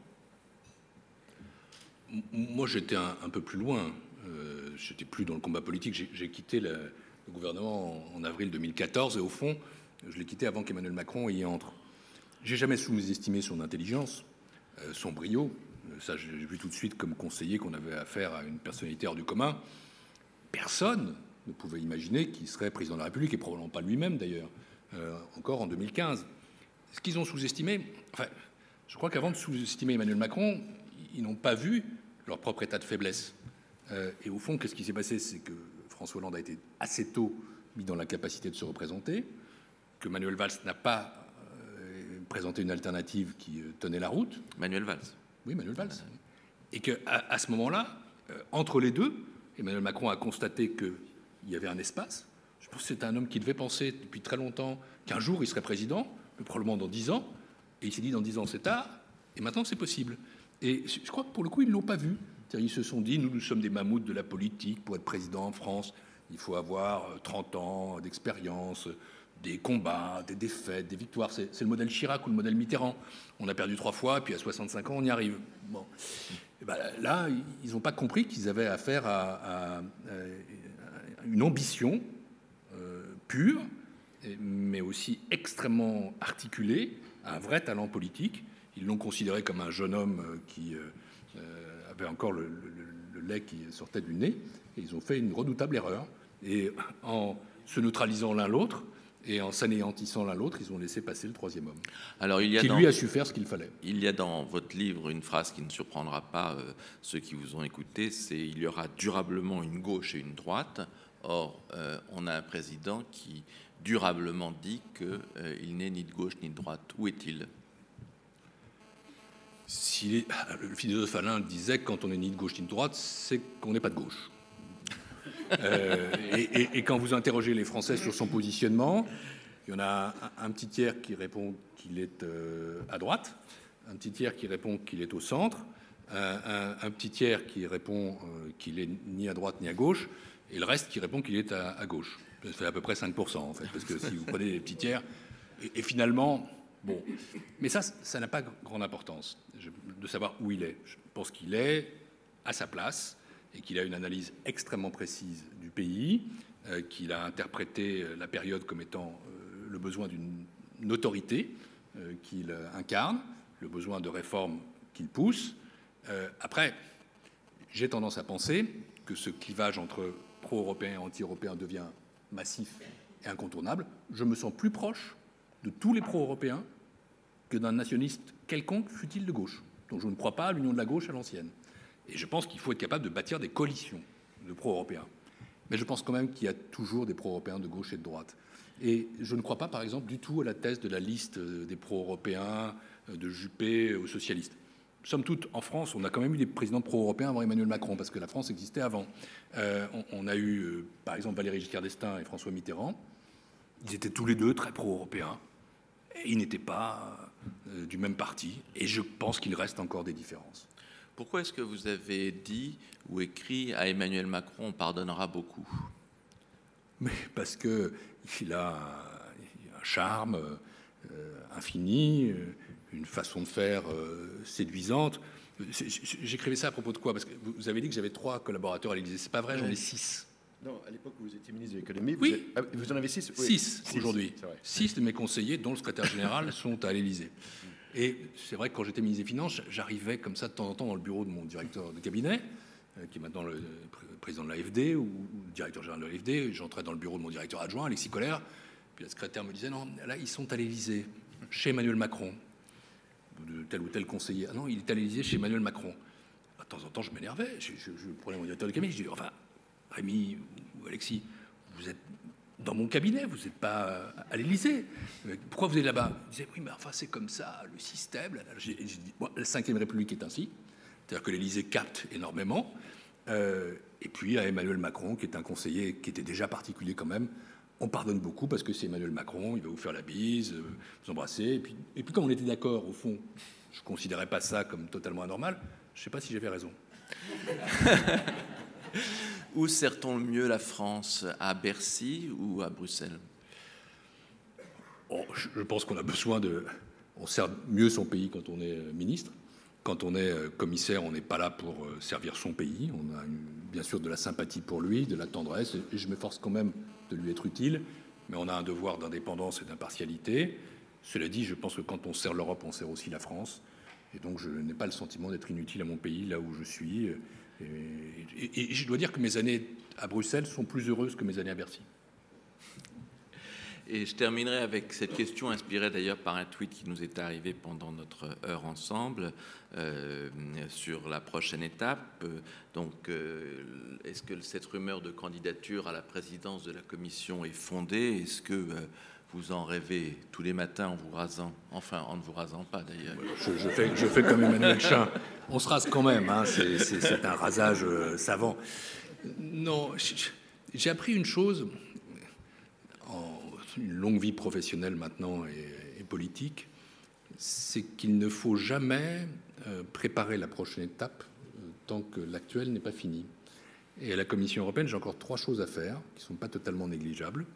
moi, j'étais un, peu plus loin. Euh, j'étais plus dans le combat politique. J'ai quitté le, gouvernement en, avril 2014 et au fond, je l'ai quitté avant qu'Emmanuel Macron y entre. J'ai jamais sous-estimé son intelligence, euh, son brio. Euh, ça, j'ai vu tout de suite comme conseiller qu'on avait affaire à une personnalité hors du commun. Personne ne pouvait imaginer qu'il serait président de la République, et probablement pas lui-même d'ailleurs, encore en 2015. ce qu'ils ont sous-estimé, enfin, je crois qu'avant de sous-estimer Emmanuel Macron, ils n'ont pas vu leur propre état de faiblesse. Euh, et au fond, qu'est-ce qui s'est passé? C'est que François Hollande a été assez tôt mis dans la capacité de se représenter, que Manuel Valls n'a pas euh, présenté une alternative qui euh, tenait la route. Manuel Valls. Oui, Manuel Valls. Et qu'à à ce moment-là, entre les deux, Emmanuel Macron a constaté qu'il y avait un espace. Je pense que c'est un homme qui devait penser depuis très longtemps qu'un jour il serait président, mais probablement dans dix ans. Et il s'est dit dans dix ans c'est tard, et maintenant c'est possible. Et je crois que pour le coup, ils ne l'ont pas vu. Ils se sont dit, nous, nous sommes des mammouths de la politique. Pour être président en France, il faut avoir 30 euh, ans d'expérience, des combats, des défaites, des victoires. C'est le modèle Chirac ou le modèle Mitterrand. On a perdu trois fois, puis à 65 ans, on y arrive. Bon. Ben là, ils n'ont pas compris qu'ils avaient affaire à, une ambition euh, pure, mais aussi extrêmement articulée, un vrai talent politique. Ils l'ont considéré comme un jeune homme euh, qui avait encore le, lait qui sortait du nez, et ils ont fait une redoutable erreur. Et en se neutralisant l'un l'autre, et en s'anéantissant l'un l'autre, ils ont laissé passer le troisième homme. Alors, il y a qui lui a su faire ce qu'il fallait. Il y a dans votre livre une phrase qui ne surprendra pas euh, ceux qui vous ont écouté, c'est il y aura durablement une gauche et une droite. Or, euh, on a un président qui durablement dit qu'il euh, n'est ni de gauche ni de droite. Où est-il? Si le philosophe Alain disait que quand on est ni de gauche ni de droite, c'est qu'on n'est pas de gauche. Euh, et, quand vous interrogez les Français sur son positionnement, il y en a un, petit tiers qui répond qu'il est euh, à droite, un petit tiers qui répond qu'il est au centre, un, petit tiers qui répond euh, qu'il est ni à droite ni à gauche, et le reste qui répond qu'il est à, gauche. Ça fait à peu près 5%, en fait, parce que si vous prenez les petits tiers, et finalement, Bon, mais ça, ça n'a pas grande importance de savoir où il est. Je pense qu'il est à sa place et qu'il a une analyse extrêmement précise du pays, euh, qu'il a interprété euh, la période comme étant euh, le besoin d'une autorité qu'il incarne, le besoin de réformes qu'il pousse. après, j'ai tendance à penser que ce clivage entre pro-européen et anti-européen devient massif et incontournable. Je me sens plus proche de tous les pro-européens d'un nationaliste quelconque, fut-il de gauche. Donc je ne crois pas à l'union de la gauche à l'ancienne. Et je pense qu'il faut être capable de bâtir des coalitions de pro-européens. Mais je pense quand même qu'il y a toujours des pro-européens de gauche et de droite. Et je ne crois pas, par exemple, du tout à la thèse de la liste des pro-européens, de Juppé aux socialistes. Somme toute, en France, on a quand même eu des présidents pro-européens avant Emmanuel Macron, parce que la France existait avant. Euh, on, a eu, euh, par exemple, Valéry Giscard d'Estaing et François Mitterrand. Ils étaient tous les deux très pro-européens. Ils n'étaient pas euh, du même parti, et je pense qu'il reste encore des différences. Pourquoi est-ce que vous avez dit ou écrit à Emmanuel Macron on pardonnera beaucoup? Mais parce qu'il a un charme euh, infini, euh, une façon de faire séduisante. J'écrivais ça à propos de quoi? Parce que vous avez dit que j'avais trois collaborateurs à l'Élysée. C'est pas vrai, j'en ai six. Non, à l'époque où vous étiez ministre de l'économie, oui. vous, vous, en avez six Six, aujourd'hui. Six de mes conseillers, dont le secrétaire général, sont à l'Élysée. Et c'est vrai que quand j'étais ministre des Finances, j'arrivais comme ça de temps en temps dans le bureau de mon directeur de cabinet, euh, qui est maintenant le président de l'AFD ou, le directeur général de l'AFD. J'entrais dans le bureau de mon directeur adjoint, Alexis Collère. Puis la secrétaire me disait Non, là, ils sont à l'Élysée, chez Emmanuel Macron. De tel ou tel conseiller. Ah non, il est à l'Élysée chez Emmanuel Macron. De temps en temps, je m'énervais. Je, je, prenais mon directeur de cabinet. Je dis Enfin, Rémi ou Alexis, vous êtes dans mon cabinet, vous n'êtes pas à l'Élysée. Pourquoi vous êtes là-bas? Il disait, oui, mais enfin, c'est comme ça, le système. la Ve République est ainsi. C'est-à-dire que l'Élysée capte énormément. Euh, et puis, à Emmanuel Macron, qui est un conseiller qui était déjà particulier quand même, on pardonne beaucoup parce que c'est Emmanuel Macron, il va vous faire la bise, euh, vous embrasser. Et puis, et puis comme on était d'accord, au fond, je ne considérais pas ça comme totalement anormal, je ne sais pas si j'avais raison. Où sert-on le mieux la France À Bercy ou à Bruxelles? Oh, Je pense qu'on a besoin de. On sert mieux son pays quand on est euh, ministre. Quand on est euh, commissaire, on n'est pas là pour euh, servir son pays. On a bien sûr de la sympathie pour lui, de la tendresse, et je m'efforce quand même de lui être utile. Mais on a un devoir d'indépendance et d'impartialité. Cela dit, je pense que quand on sert l'Europe, on sert aussi la France. Et donc, je n'ai pas le sentiment d'être inutile à mon pays, là où je suis. Et, je dois dire que mes années à Bruxelles sont plus heureuses que mes années à Bercy. Et je terminerai avec cette question inspirée d'ailleurs par un tweet qui nous est arrivé pendant notre heure ensemble euh, sur la prochaine étape. Donc, euh, est-ce que cette rumeur de candidature à la présidence de la Commission est fondée? Est-ce que euh, vous en rêvez tous les matins en vous rasant Enfin, en ne vous rasant pas d'ailleurs. Je, fais, je fais comme Emmanuel Chin. On se rase quand même, hein. c'est un rasage savant. Non, j'ai appris une chose une longue vie professionnelle maintenant et, politique, c'est qu'il ne faut jamais euh, préparer la prochaine étape euh, tant que l'actuelle n'est pas finie. Et à la Commission européenne, j'ai encore trois choses à faire qui ne sont pas totalement négligeables.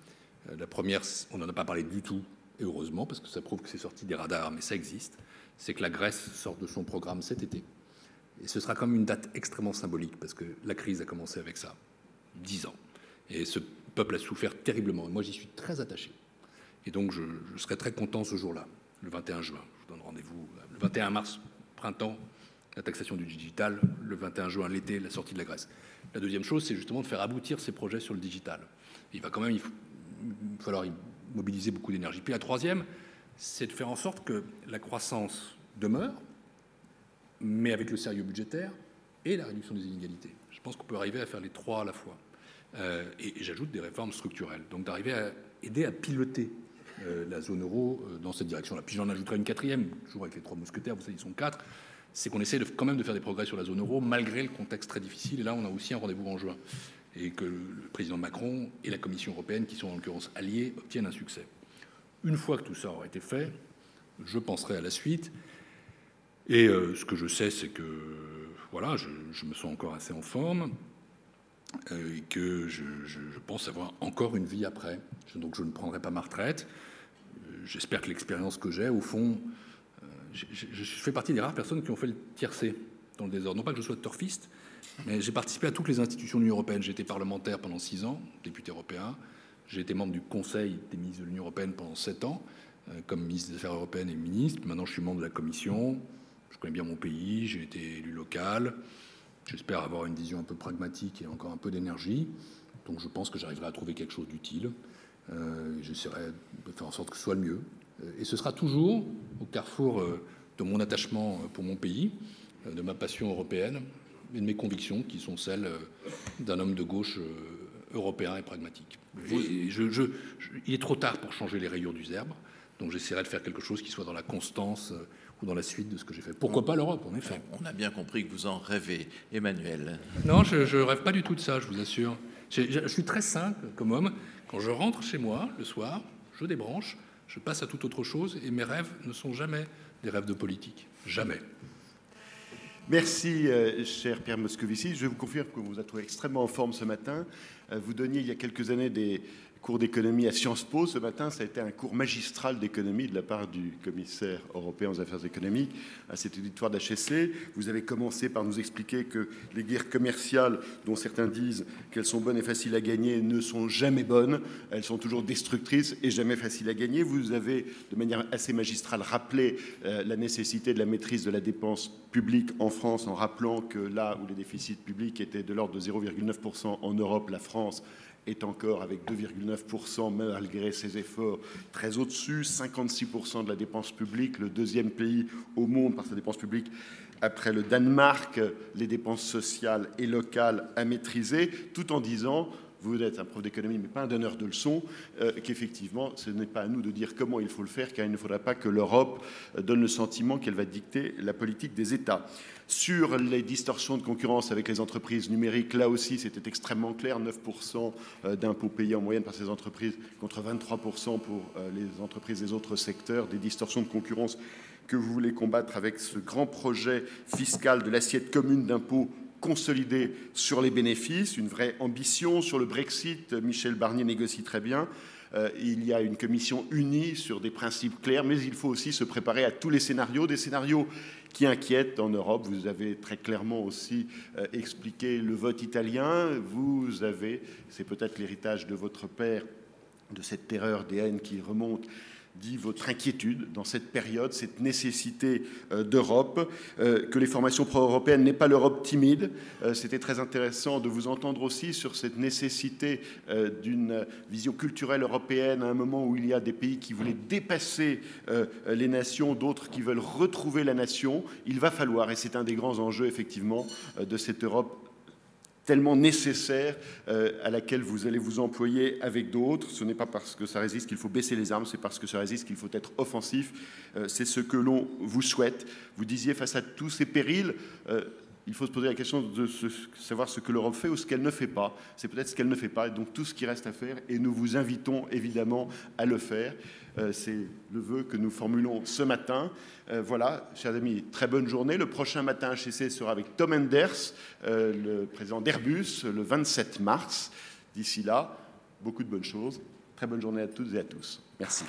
Euh, la première, on n'en a pas parlé du tout, et heureusement, parce que ça prouve que c'est sorti des radars, mais ça existe, c'est que la Grèce sort de son programme cet été. Et ce sera comme une date extrêmement symbolique, parce que la crise a commencé avec ça, dix ans. Et ce peuple a souffert terriblement. moi, j'y suis très attaché. Et donc, je, serai très content ce jour-là, le 21 juin. Je vous donne rendez-vous le 21 mars, printemps, la taxation du digital, le 21 juin, l'été, la sortie de la Grèce. La deuxième chose, c'est justement de faire aboutir ces projets sur le digital. Il va quand même il falloir y mobiliser beaucoup d'énergie. Puis la troisième, c'est de faire en sorte que la croissance demeure, mais avec le sérieux budgétaire et la réduction des inégalités. Je pense qu'on peut arriver à faire les trois à la fois. Euh, et, j'ajoute des réformes structurelles. Donc d'arriver à aider à piloter euh, la zone euro euh, dans cette direction-là. Puis j'en ajouterai une quatrième, toujours avec les trois mousquetaires, vous savez, ils sont quatre, c'est qu'on essaie quand même de faire des progrès sur la zone euro malgré le contexte très difficile. Et là, on a aussi un rendez-vous en juin. Et que le président Macron et la Commission européenne, qui sont en l'occurrence alliés, obtiennent un succès. Une fois que tout ça aura été fait, je penserai à la suite. Et ce que je sais, c'est que voilà, je, je, me sens encore assez en forme. Euh, et que je, pense avoir encore une vie après. Donc je ne prendrai pas ma retraite. Euh, j'espère que l'expérience que j'ai, au fond, euh, je, fais partie des rares personnes qui ont fait le tiercé dans le désordre. Non pas que je sois turfiste, mais j'ai participé à toutes les institutions de l'Union européenne. J'ai été parlementaire pendant six ans, député européen. J'ai été membre du Conseil des ministres de l'Union européenne pendant sept ans, comme ministre des Affaires européennes et ministre. Maintenant, je suis membre de la Commission. Je connais bien mon pays. J'ai été élu local. J'espère avoir une vision un peu pragmatique et encore un peu d'énergie. Donc je pense que j'arriverai à trouver quelque chose d'utile. Euh, J'essaierai de faire en sorte que ce soit le mieux. Euh, et ce sera toujours au carrefour euh, de mon attachement pour mon pays, de ma passion européenne et de mes convictions qui sont celles d'un homme de gauche européen et pragmatique. je, il est trop tard pour changer les rayures du zerbe, donc j'essaierai de faire quelque chose qui soit dans la constance ou dans la suite de ce que j'ai fait. Pourquoi pas l'Europe, en effet On a bien compris que vous en rêvez, Emmanuel. Non, je ne rêve pas du tout de ça, je vous assure. Je, je, suis très simple comme homme. Quand je rentre chez moi le soir, je débranche, je passe à toute autre chose et mes rêves ne sont jamais des rêves de politique. Jamais. Merci, euh, cher Pierre Moscovici. Je vous confirme que vous vous êtes extrêmement en forme ce matin. Euh, vous donniez il y a quelques années des, cours d'économie à Sciences Po. Ce matin, ça a été un cours magistral d'économie de la part du commissaire européen aux affaires économiques à cet auditoire d'HSC. Vous avez commencé par nous expliquer que les guerres commerciales, dont certains disent qu'elles sont bonnes et faciles à gagner, ne sont jamais bonnes. Elles sont toujours destructrices et jamais faciles à gagner. Vous avez, de manière assez magistrale, rappelé euh, la nécessité de la maîtrise de la dépense publique en France en rappelant que là où les déficits publics étaient de l'ordre de 0,9% en Europe, la France est encore avec 2,9%, malgré ses efforts, très au-dessus, 56% de la dépense publique, le deuxième pays au monde par sa dépense publique après le Danemark, les dépenses sociales et locales à maîtriser, tout en disant vous êtes un prof d'économie, mais pas un donneur de leçons, euh, qu'effectivement, ce n'est pas à nous de dire comment il faut le faire, car il ne faudra pas que l'Europe donne le sentiment qu'elle va dicter la politique des États. Sur les distorsions de concurrence avec les entreprises numériques, là aussi, c'était extrêmement clair. 9% euh, d'impôts payés en moyenne par ces entreprises contre 23% pour euh, les entreprises des autres secteurs. Des distorsions de concurrence que vous voulez combattre avec ce grand projet fiscal de l'assiette commune d'impôts consolidé sur les bénéfices, une vraie ambition sur le Brexit. Michel Barnier négocie très bien. Euh, il y a une commission unie sur des principes clairs, mais il faut aussi se préparer à tous les scénarios, des scénarios qui inquiètent en Europe. Vous avez très clairement aussi euh, expliqué le vote italien. Vous avez, c'est peut-être l'héritage de votre père, de cette terreur des haines qui remonte dit votre inquiétude dans cette période, cette nécessité euh, d'Europe, euh, que les formations pro-européennes n'est pas l'Europe timide. Euh, c'était très intéressant de vous entendre aussi sur cette nécessité d'une vision culturelle européenne à un moment où il y a des pays qui voulaient dépasser les nations, d'autres qui veulent retrouver la nation. Il va falloir, et c'est un des grands enjeux effectivement de cette Europe tellement nécessaire euh, à laquelle vous allez vous employer avec d'autres. Ce n'est pas parce que ça résiste qu'il faut baisser les armes, c'est parce que ça résiste qu'il faut être offensif. Euh, c'est ce que l'on vous souhaite. Vous disiez face à tous ces périls, euh, il faut se poser la question de savoir ce que l'Europe fait ou ce qu'elle ne fait pas. C'est peut-être ce qu'elle ne fait pas, et donc tout ce qui reste à faire, et nous vous invitons évidemment à le faire. Euh, c'est le vœu que nous formulons ce matin. Euh, voilà, chers amis, très bonne journée. Le prochain matin HEC sera avec Tom Enders, euh, le président d'Airbus, le 27 mars. D'ici là, beaucoup de bonnes choses. Très bonne journée à toutes et à tous. Merci.